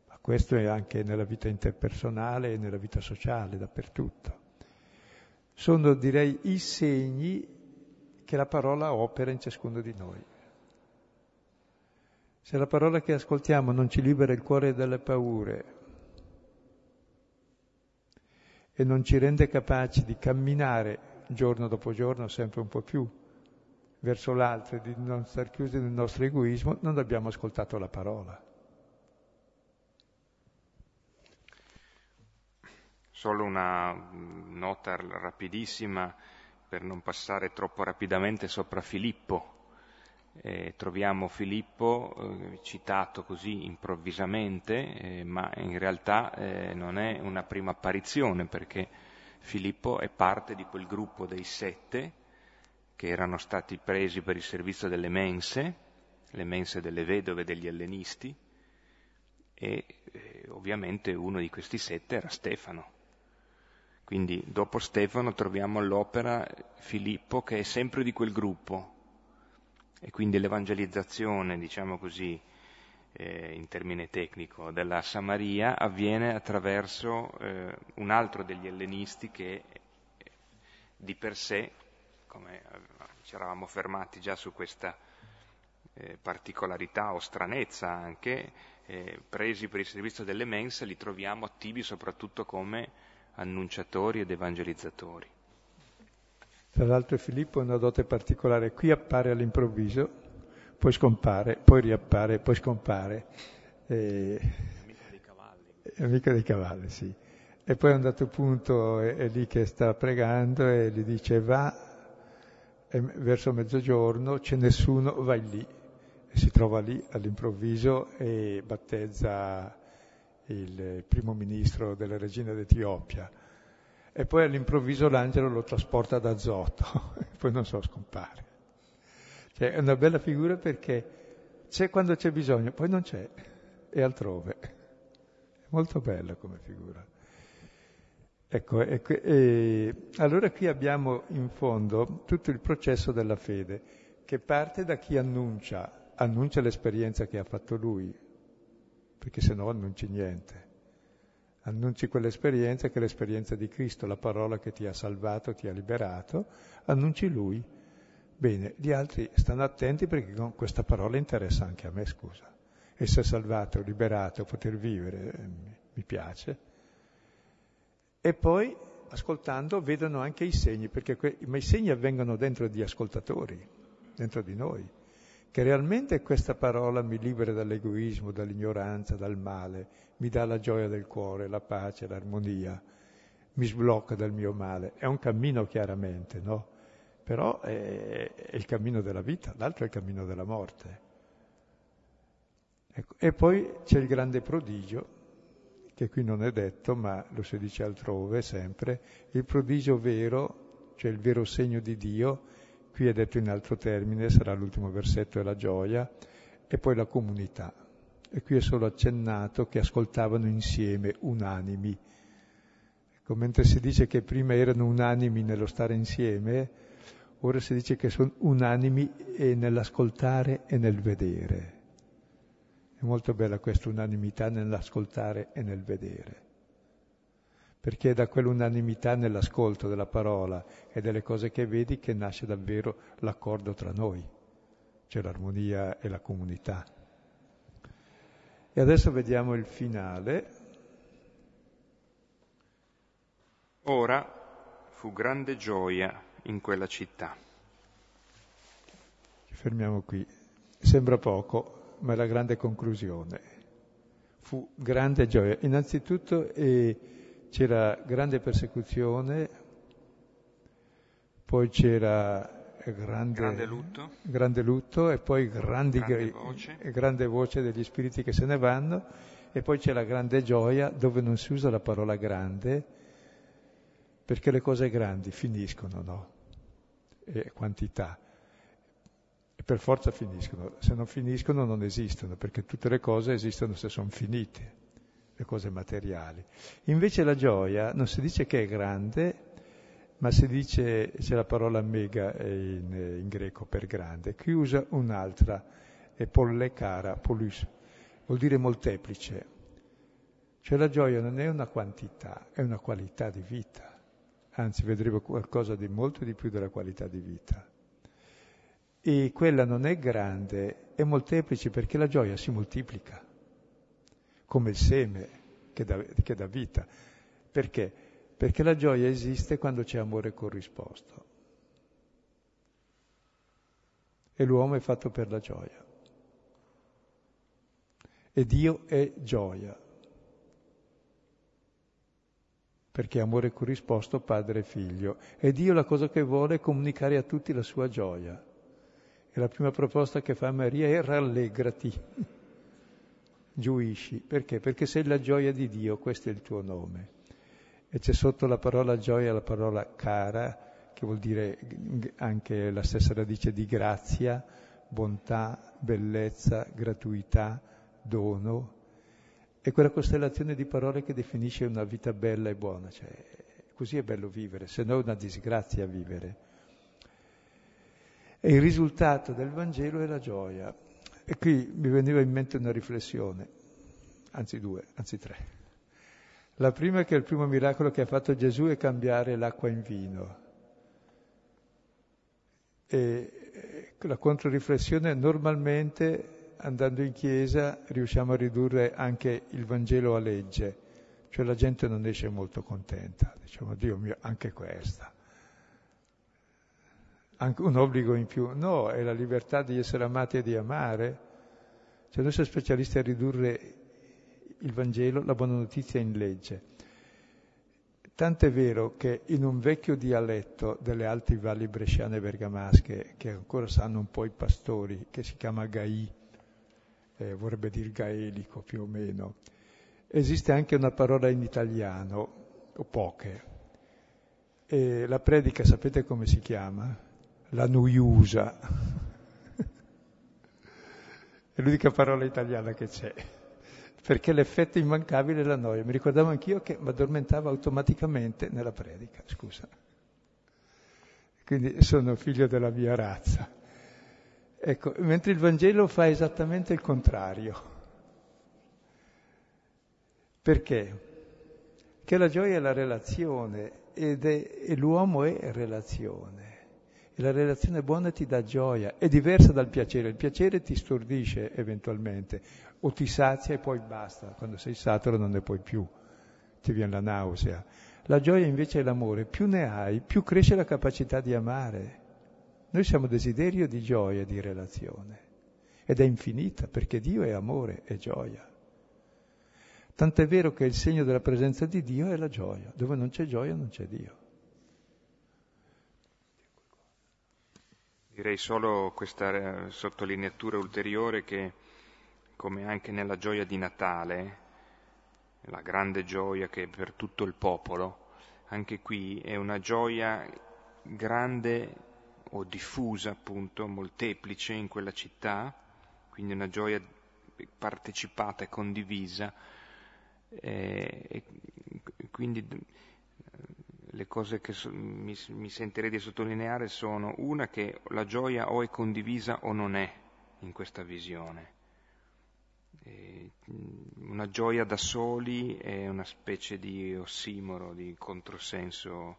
Ma questo è anche nella vita interpersonale e nella vita sociale, dappertutto. Sono, direi, i segni che la parola opera in ciascuno di noi. Se la parola che ascoltiamo non ci libera il cuore dalle paure e non ci rende capaci di camminare giorno dopo giorno sempre un po' più verso l'altro di non star chiusi nel nostro egoismo, non abbiamo ascoltato la parola. Solo una nota rapidissima per non passare troppo rapidamente sopra Filippo eh, troviamo Filippo eh, citato così improvvisamente, eh, ma in realtà eh, non è una prima apparizione perché Filippo è parte di quel gruppo dei sette che erano stati presi per il servizio delle mense, le mense delle vedove degli ellenisti, e eh, ovviamente uno di questi sette era Stefano. Quindi dopo Stefano troviamo all'opera Filippo che è sempre di quel gruppo e quindi l'evangelizzazione, diciamo così, eh, in termine tecnico, della Samaria avviene attraverso eh, un altro degli ellenisti che di per sé, come ci eravamo fermati già su questa eh, particolarità o stranezza anche, eh, presi per il servizio delle mense, li troviamo attivi soprattutto come annunciatori ed evangelizzatori. Tra l'altro Filippo ha una dote particolare, qui appare all'improvviso, poi scompare, poi riappare, poi scompare. E... Amico dei cavalli. Amico dei cavalli, sì. E poi a un dato punto è, è lì che sta pregando e gli dice va verso mezzogiorno, c'è nessuno, vai lì si trova lì all'improvviso e battezza il primo ministro della regina d'Etiopia. E poi all'improvviso l'angelo lo trasporta ad Azoto e poi non so, scompare. Cioè è una bella figura perché c'è quando c'è bisogno, poi non c'è, è altrove. È molto bella come figura. Ecco, e, e, allora qui abbiamo in fondo tutto il processo della fede, che parte da chi annuncia annuncia l'esperienza che ha fatto lui, perché se no annunci niente. Annunci quell'esperienza che è l'esperienza di Cristo, la parola che ti ha salvato, ti ha liberato, annunci lui. Bene, gli altri stanno attenti perché questa parola interessa anche a me, scusa. Essere salvato, liberato, poter vivere, eh, mi piace. E poi, ascoltando, vedono anche i segni, perché que- ma i segni avvengono dentro di ascoltatori, dentro di noi che realmente questa parola mi libera dall'egoismo, dall'ignoranza, dal male, mi dà la gioia del cuore, la pace, l'armonia, mi sblocca dal mio male. È un cammino chiaramente, no? Però è, è il cammino della vita, l'altro è il cammino della morte. Ecco. E poi c'è il grande prodigio, che qui non è detto, ma lo si dice altrove sempre, il prodigio vero, cioè il vero segno di Dio, Qui è detto in altro termine, sarà l'ultimo versetto, è la gioia, e poi la comunità. E qui è solo accennato che ascoltavano insieme, unanimi. Ecco, mentre si dice che prima erano unanimi nello stare insieme, ora si dice che sono unanimi nell'ascoltare e nel vedere. È molto bella questa unanimità nell'ascoltare e nel vedere perché è da quell'unanimità nell'ascolto della parola e delle cose che vedi che nasce davvero l'accordo tra noi, cioè l'armonia e la comunità. E adesso vediamo il finale. Ora fu grande gioia in quella città. Ci fermiamo qui. Sembra poco, ma la grande conclusione. Fu grande gioia. Innanzitutto eh, c'era grande persecuzione, poi c'era grande, grande, lutto. grande lutto, e poi grandi, grande, voce. grande voce degli spiriti che se ne vanno e poi c'è la grande gioia dove non si usa la parola grande perché le cose grandi finiscono, no? E quantità. E per forza finiscono. Se non finiscono non esistono perché tutte le cose esistono se sono finite le cose materiali. Invece la gioia non si dice che è grande, ma si dice, c'è la parola mega in, in greco per grande, qui usa un'altra, è polle cara, polus, vuol dire molteplice. Cioè la gioia non è una quantità, è una qualità di vita. Anzi, vedremo qualcosa di molto di più della qualità di vita. E quella non è grande, è molteplice perché la gioia si moltiplica come il seme che dà, che dà vita. Perché? Perché la gioia esiste quando c'è amore corrisposto. E l'uomo è fatto per la gioia. E Dio è gioia. Perché amore corrisposto padre e figlio. E Dio la cosa che vuole è comunicare a tutti la sua gioia. E la prima proposta che fa Maria è rallegrati, giuisci. Perché? Perché sei la gioia di Dio, questo è il tuo nome. E c'è sotto la parola gioia la parola cara, che vuol dire anche la stessa radice di grazia, bontà, bellezza, gratuità, dono. È quella costellazione di parole che definisce una vita bella e buona. Cioè, così è bello vivere, se no è una disgrazia vivere. E il risultato del Vangelo è la gioia. E qui mi veniva in mente una riflessione, anzi due, anzi tre. La prima è che il primo miracolo che ha fatto Gesù è cambiare l'acqua in vino. E la controriflessione normalmente andando in chiesa riusciamo a ridurre anche il Vangelo a legge, cioè la gente non esce molto contenta, diciamo Dio mio, anche questa. Un obbligo in più. No, è la libertà di essere amati e di amare. Cioè noi siamo specialisti a ridurre il Vangelo, la buona notizia in legge. Tant'è vero che in un vecchio dialetto delle alti valli bresciane e bergamasche, che ancora sanno un po' i pastori, che si chiama Gai, eh, vorrebbe dire gaelico più o meno, esiste anche una parola in italiano, o poche. E la predica sapete come si chiama? La nuiusa. è l'unica parola italiana che c'è perché l'effetto immancabile è la noia. Mi ricordavo anch'io che mi addormentavo automaticamente nella predica, scusa. Quindi sono figlio della mia razza. Ecco, mentre il Vangelo fa esattamente il contrario. Perché? Che la gioia è la relazione ed è, l'uomo è relazione. E la relazione buona ti dà gioia, è diversa dal piacere. Il piacere ti stordisce eventualmente, o ti sazia e poi basta, quando sei saturo non ne puoi più, ti viene la nausea. La gioia invece è l'amore, più ne hai, più cresce la capacità di amare. Noi siamo desiderio di gioia di relazione ed è infinita perché Dio è amore e gioia. Tant'è vero che il segno della presenza di Dio è la gioia, dove non c'è gioia non c'è Dio. Direi solo questa sottolineatura ulteriore che come anche nella gioia di Natale, la grande gioia che è per tutto il popolo, anche qui è una gioia grande o diffusa, appunto, molteplice in quella città, quindi una gioia partecipata e condivisa. Eh, e quindi le cose che so, mi, mi sentirei di sottolineare sono una che la gioia o è condivisa o non è in questa visione una gioia da soli è una specie di ossimoro, di controsenso.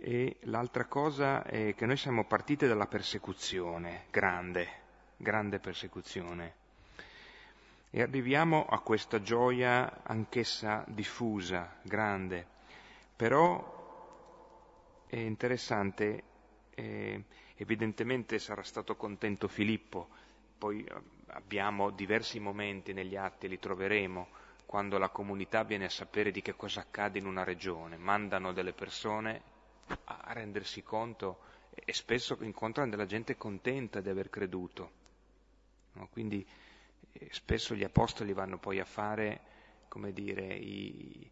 E l'altra cosa è che noi siamo partiti dalla persecuzione, grande, grande persecuzione. E arriviamo a questa gioia anch'essa diffusa, grande. Però è interessante, eh, evidentemente sarà stato contento Filippo, poi abbiamo diversi momenti negli atti, li troveremo, quando la comunità viene a sapere di che cosa accade in una regione, mandano delle persone a rendersi conto e spesso incontrano della gente contenta di aver creduto. No? Quindi eh, spesso gli apostoli vanno poi a fare, come dire, i,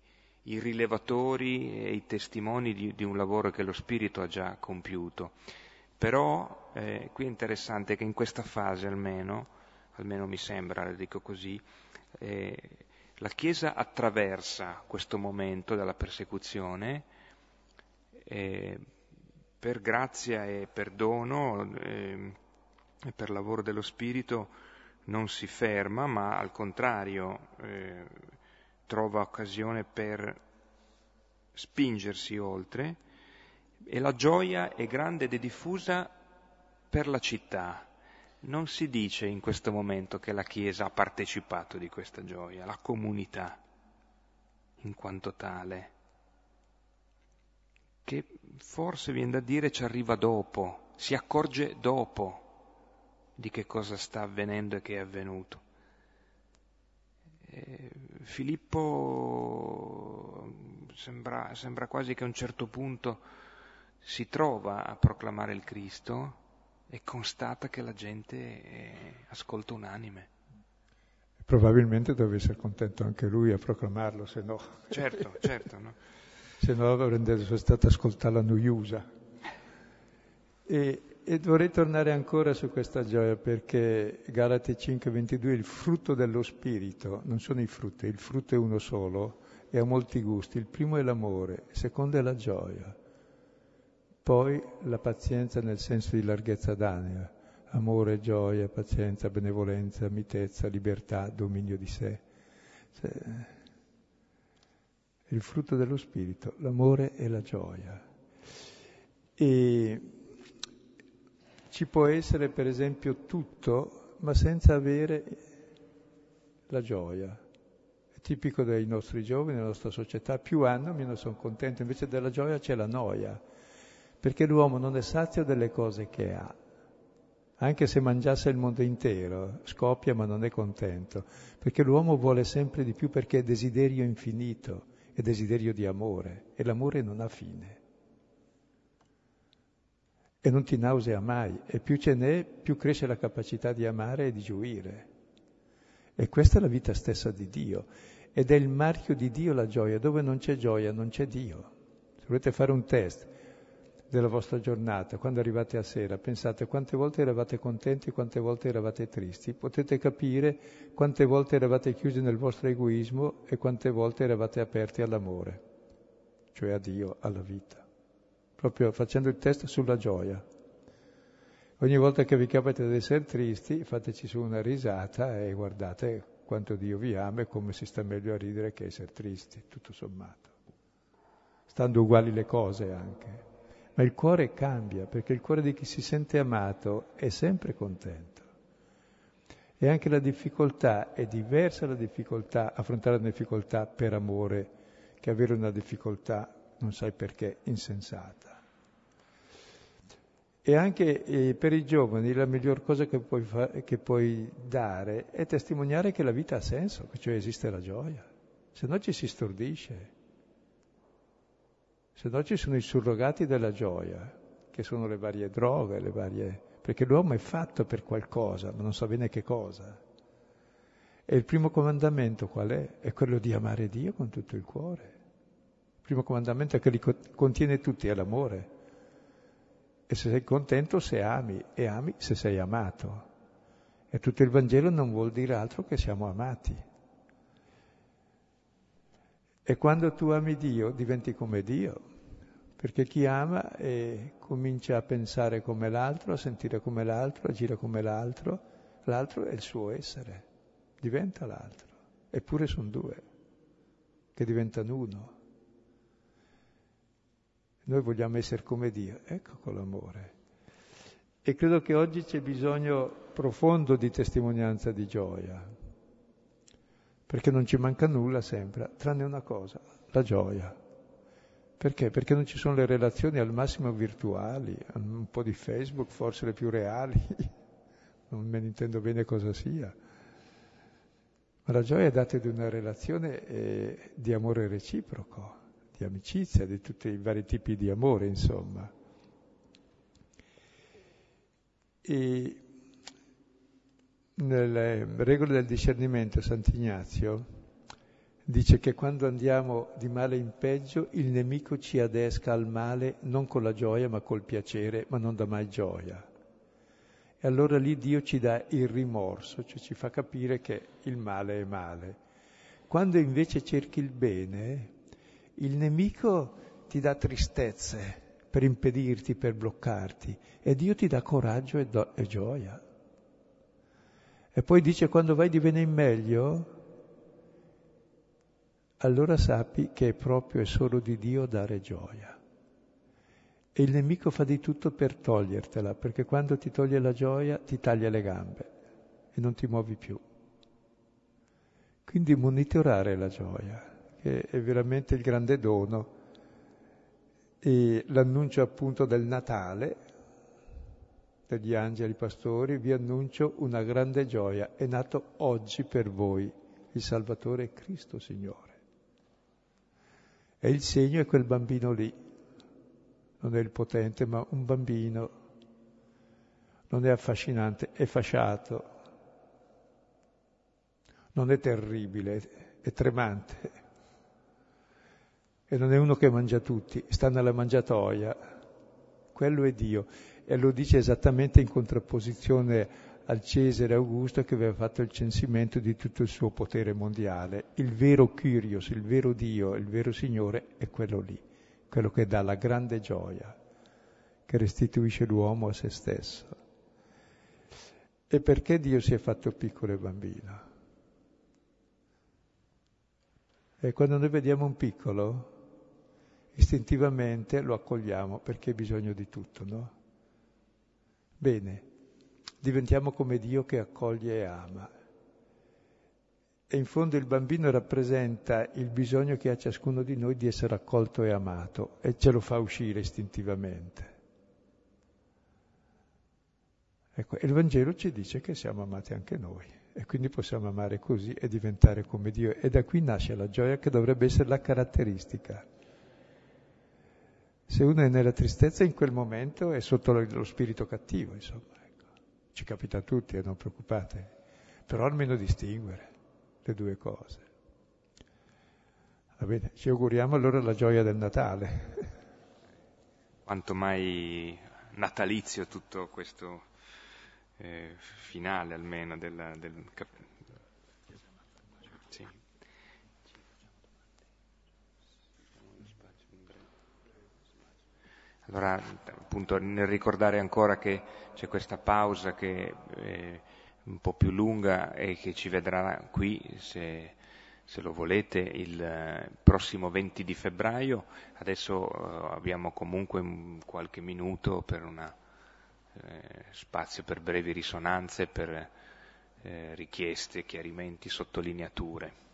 i rilevatori e i testimoni di, di, un lavoro che lo Spirito ha già compiuto. Però eh, qui è interessante che in questa fase almeno almeno mi sembra, le dico così, eh, la Chiesa attraversa questo momento della persecuzione eh, per grazia e perdono eh, e per lavoro dello Spirito non si ferma, ma al contrario eh, trova occasione per spingersi oltre e la gioia è grande ed è diffusa per la città, non si dice in questo momento che la Chiesa ha partecipato di questa gioia, la comunità in quanto tale, che forse viene da dire ci arriva dopo, si accorge dopo di che cosa sta avvenendo e che è avvenuto. Eh, Filippo sembra, sembra quasi che a un certo punto si trova a proclamare il Cristo, e constata che la gente eh, ascolta unanime. Probabilmente doveva essere contento anche lui a proclamarlo, se no... Certo, certo, no? se no avrebbe stato ascoltare la noiosa. E, e vorrei tornare ancora su questa gioia perché Galati 5:22 il frutto dello spirito, non sono i frutti, il frutto è uno solo e ha molti gusti. Il primo è l'amore, il secondo è la gioia, poi la pazienza nel senso di larghezza d'anima, amore, gioia, pazienza, benevolenza, mitezza, libertà, dominio di sé. Cioè, il frutto dello spirito, l'amore e la gioia. E ci può essere per esempio tutto, ma senza avere la gioia. È tipico dei nostri giovani, della nostra società, più hanno meno sono contenti, invece della gioia c'è la noia, perché l'uomo non è sazio delle cose che ha. Anche se mangiasse il mondo intero, scoppia ma non è contento, perché l'uomo vuole sempre di più perché è desiderio infinito è desiderio di amore e l'amore non ha fine. E non ti nausea mai e più ce n'è, più cresce la capacità di amare e di gioire. E questa è la vita stessa di Dio ed è il marchio di Dio la gioia. Dove non c'è gioia non c'è Dio. Se volete fare un test, della vostra giornata, quando arrivate a sera, pensate quante volte eravate contenti, quante volte eravate tristi, potete capire quante volte eravate chiusi nel vostro egoismo e quante volte eravate aperti all'amore, cioè a Dio, alla vita. Proprio facendo il test sulla gioia. Ogni volta che vi capita di essere tristi, fateci su una risata e guardate quanto Dio vi ama e come si sta meglio a ridere che essere tristi, tutto sommato. Stando uguali le cose anche ma il cuore cambia, perché il cuore di chi si sente amato è sempre contento. E anche la difficoltà, è diversa la difficoltà, affrontare la difficoltà per amore, che avere una difficoltà, non sai perché, insensata. E anche eh, per i giovani la miglior cosa che puoi, fa- che puoi dare è testimoniare che la vita ha senso, cioè esiste la gioia, se no ci si stordisce se no ci sono i surrogati della gioia, che sono le varie droghe, le varie... perché l'uomo è fatto per qualcosa, ma non sa bene che cosa. E il primo comandamento qual è? È quello di amare Dio con tutto il cuore. Il primo comandamento è che li contiene tutti, è l'amore. E se sei contento se ami, e ami se sei amato. E tutto il Vangelo non vuol dire altro che siamo amati. E quando tu ami Dio diventi come Dio, perché chi ama comincia a pensare come l'altro, a sentire come l'altro, a agire come l'altro, l'altro è il suo essere, diventa l'altro, eppure sono due, che diventano uno. Noi vogliamo essere come Dio, ecco con l'amore. E credo che oggi c'è bisogno profondo di testimonianza di gioia, perché non ci manca nulla sempre, tranne una cosa, la gioia. Perché? Perché non ci sono le relazioni al massimo virtuali, un po' di Facebook, forse le più reali, non me ne intendo bene cosa sia. Ma la gioia è data di una relazione eh, di amore reciproco, di amicizia, di tutti i vari tipi di amore, insomma. E nelle regole del discernimento Sant'Ignazio dice che quando andiamo di male in peggio il nemico ci adesca al male non con la gioia ma col piacere, ma non dà mai gioia. E allora lì Dio ci dà il rimorso, cioè ci fa capire che il male è male. Quando invece cerchi il bene, il nemico ti dà tristezze per impedirti, per bloccarti, e Dio ti dà coraggio e, do- e gioia. E poi dice quando vai di bene in meglio, allora sappi che è proprio e solo di Dio dare gioia. E il nemico fa di tutto per togliertela, perché quando ti toglie la gioia ti taglia le gambe e non ti muovi più. Quindi monitorare la gioia, che è veramente il grande dono, e l'annuncio appunto del Natale, degli angeli pastori, vi annuncio una grande gioia. È nato oggi per voi il Salvatore Cristo Signore. E il segno è quel bambino lì, non è il potente, ma un bambino. non è affascinante, è fasciato, non è terribile, è tremante. E non è uno che mangia tutti, sta nella mangiatoia. Quello è Dio. E lo dice esattamente in contrapposizione al Cesare Augusto che aveva fatto il censimento di tutto il suo potere mondiale. Il vero Kyrios, il vero Dio, il vero Signore è quello lì, quello che dà la grande gioia, che restituisce l'uomo a se stesso. E perché Dio si è fatto piccolo e bambino? E quando noi vediamo un piccolo, istintivamente lo accogliamo perché ha bisogno di tutto, no? Bene, diventiamo come Dio che accoglie e ama. E in fondo il bambino rappresenta il bisogno che ha ciascuno di noi di essere accolto e amato e ce lo fa uscire istintivamente. Ecco, il Vangelo ci dice che siamo amati anche noi e quindi possiamo amare così e diventare come Dio. E da qui nasce la gioia che dovrebbe essere la caratteristica. Se uno è nella tristezza in quel momento è sotto lo spirito cattivo, insomma. Ecco. Ci capita a tutti, eh, non preoccupate, però almeno distinguere le due cose. Va bene, ci auguriamo allora la gioia del Natale. Quanto mai natalizio tutto questo eh, finale almeno del, del Allora, appunto, nel ricordare ancora che c'è questa pausa che è un po' più lunga e che ci vedrà qui, se, se lo volete, il prossimo 20 di febbraio, adesso uh, abbiamo comunque qualche minuto per una eh, spazio per brevi risonanze, per eh, richieste, chiarimenti, sottolineature.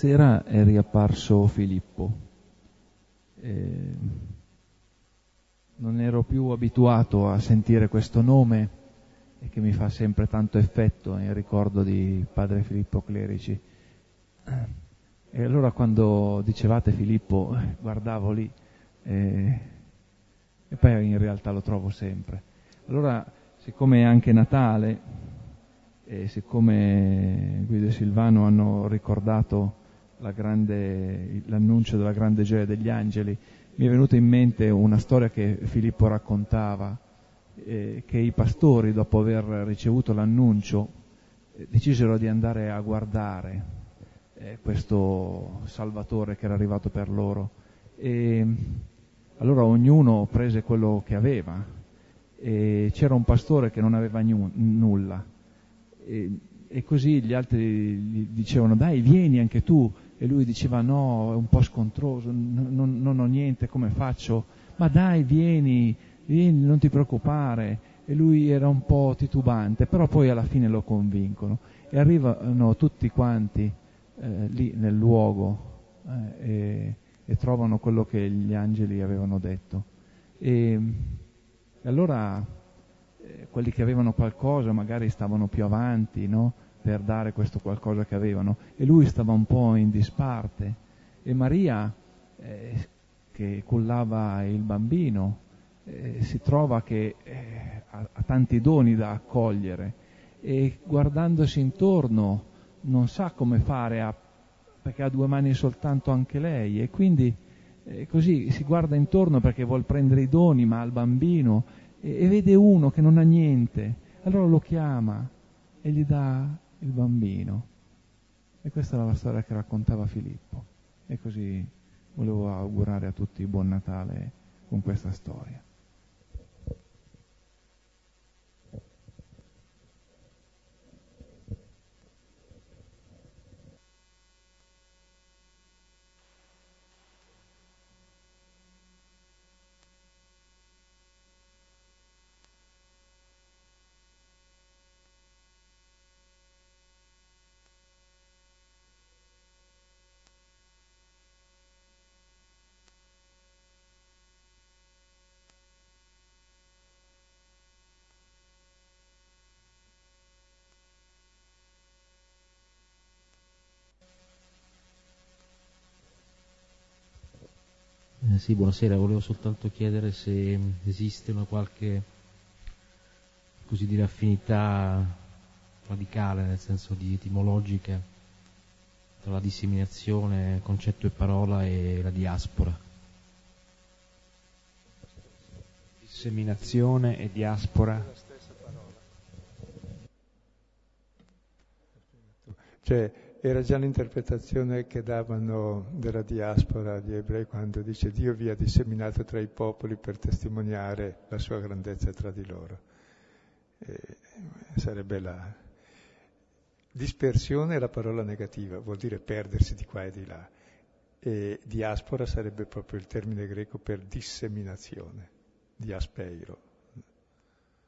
Sera è riapparso Filippo. Eh, non ero più abituato a sentire questo nome e che mi fa sempre tanto effetto in ricordo di padre Filippo Clerici. E allora quando dicevate Filippo, guardavo lì eh, e poi in realtà lo trovo sempre. Allora, siccome è anche Natale, e siccome Guido e Silvano hanno ricordato la grande, l'annuncio della grande gioia degli angeli, mi è venuta in mente una storia che Filippo raccontava, eh, che i pastori, dopo aver ricevuto l'annuncio, eh, decisero di andare a guardare eh, questo Salvatore che era arrivato per loro. E allora ognuno prese quello che aveva e c'era un pastore che non aveva gnu- nulla. E, e così gli altri gli dicevano dai vieni anche tu e lui diceva no, è un po' scontroso, non, non ho niente, come faccio? Ma dai, vieni, vieni, non ti preoccupare. E lui era un po' titubante, però poi alla fine lo convincono. E arrivano tutti quanti eh, lì nel luogo eh, e, e, trovano quello che gli angeli avevano detto. E, e allora eh, quelli che avevano qualcosa magari stavano più avanti, no? Per dare questo qualcosa che avevano. E lui stava un po' in disparte. E Maria eh, che cullava il bambino eh, si trova che eh, ha, ha, tanti doni da accogliere. E guardandosi intorno non sa come fare a, perché ha due mani soltanto anche lei. E quindi eh, così si guarda intorno perché vuol prendere i doni ma al bambino e, e vede uno che non ha niente. Allora lo chiama e gli dà il bambino. E questa era la storia che raccontava Filippo. E così volevo augurare a tutti buon Natale con questa storia. Sì, buonasera, volevo soltanto chiedere se esiste una qualche, così dire, affinità radicale, nel senso di etimologica, tra la disseminazione, concetto e parola e la diaspora. Disseminazione e diaspora. Cioè, era già l'interpretazione che davano della diaspora di ebrei quando dice Dio vi ha disseminato tra i popoli per testimoniare la sua grandezza tra di loro. E sarebbe la dispersione è la parola negativa, vuol dire perdersi di qua e di là. E diaspora sarebbe proprio il termine greco per disseminazione, diaspeiro.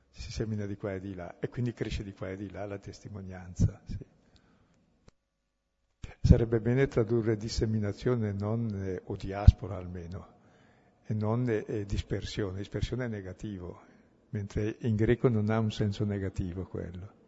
Si semina di qua e di là e quindi cresce di qua e di là la testimonianza. Sì. Sarebbe bene tradurre disseminazione non, eh, o diaspora almeno, e non eh, dispersione. Dispersione è negativo, mentre in greco non ha un senso negativo quello.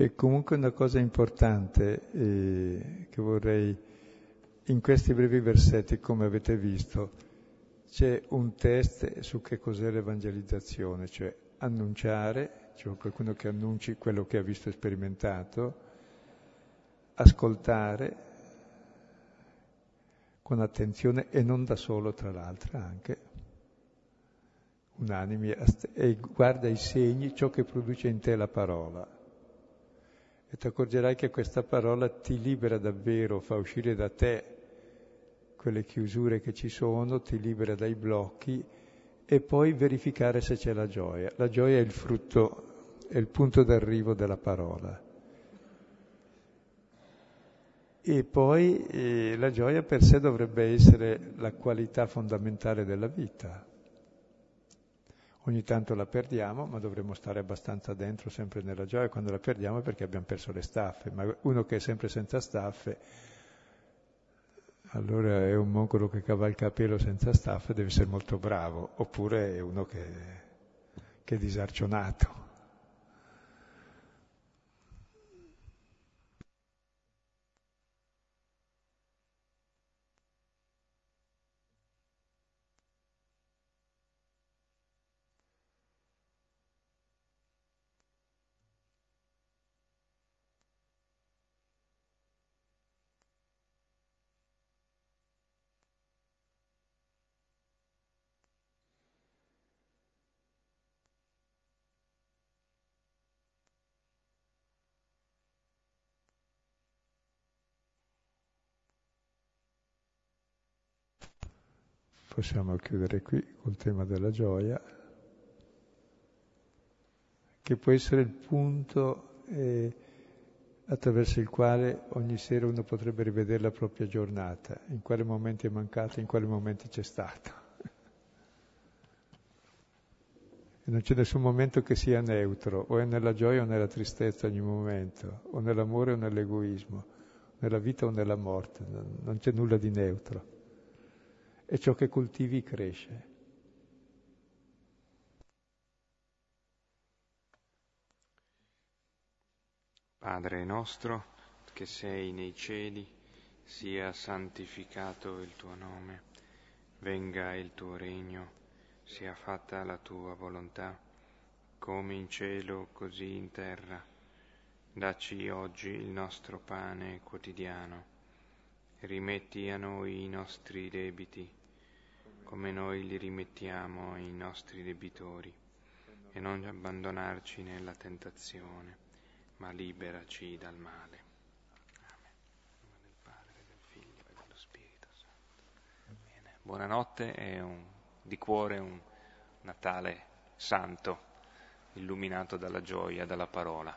E comunque una cosa importante eh, che vorrei, in questi brevi versetti, come avete visto, c'è un test su che cos'è l'evangelizzazione, cioè annunciare, cioè qualcuno che annunci quello che ha visto e sperimentato, ascoltare con attenzione e non da solo, tra l'altro, anche unanimi, e guarda i segni, ciò che produce in te la parola e ti accorgerai che questa parola ti libera davvero, fa uscire da te quelle chiusure che ci sono, ti libera dai blocchi e poi verificare se c'è la gioia. La gioia è il frutto, è il punto d'arrivo della parola. E poi eh, la gioia per sé dovrebbe essere la qualità fondamentale della vita. Ogni tanto la perdiamo, ma dovremmo stare abbastanza dentro, sempre nella gioia. Quando la perdiamo è perché abbiamo perso le staffe. Ma uno che è sempre senza staffe, allora è un mongolo che cavalca a pelo senza staffe, deve essere molto bravo. Oppure è uno che, che è disarcionato. Possiamo chiudere qui col tema della gioia, che può essere il punto eh, attraverso il quale ogni sera uno potrebbe rivedere la propria giornata, in quali momenti è mancato, in quali momenti c'è stato. Non c'è nessun momento che sia neutro, o è nella gioia o nella tristezza ogni momento, o nell'amore o nell'egoismo, nella vita o nella morte, non c'è nulla di neutro e ciò che coltivi cresce. Padre nostro, che sei nei cieli, sia santificato il tuo nome, venga il tuo regno, sia fatta la tua volontà, come in cielo così in terra. Dacci oggi il nostro pane quotidiano, rimetti a noi i nostri debiti come noi li rimettiamo ai nostri debitori, e non abbandonarci nella tentazione, ma liberaci dal male. Buonanotte e un, di cuore un Natale santo, illuminato dalla gioia, dalla parola.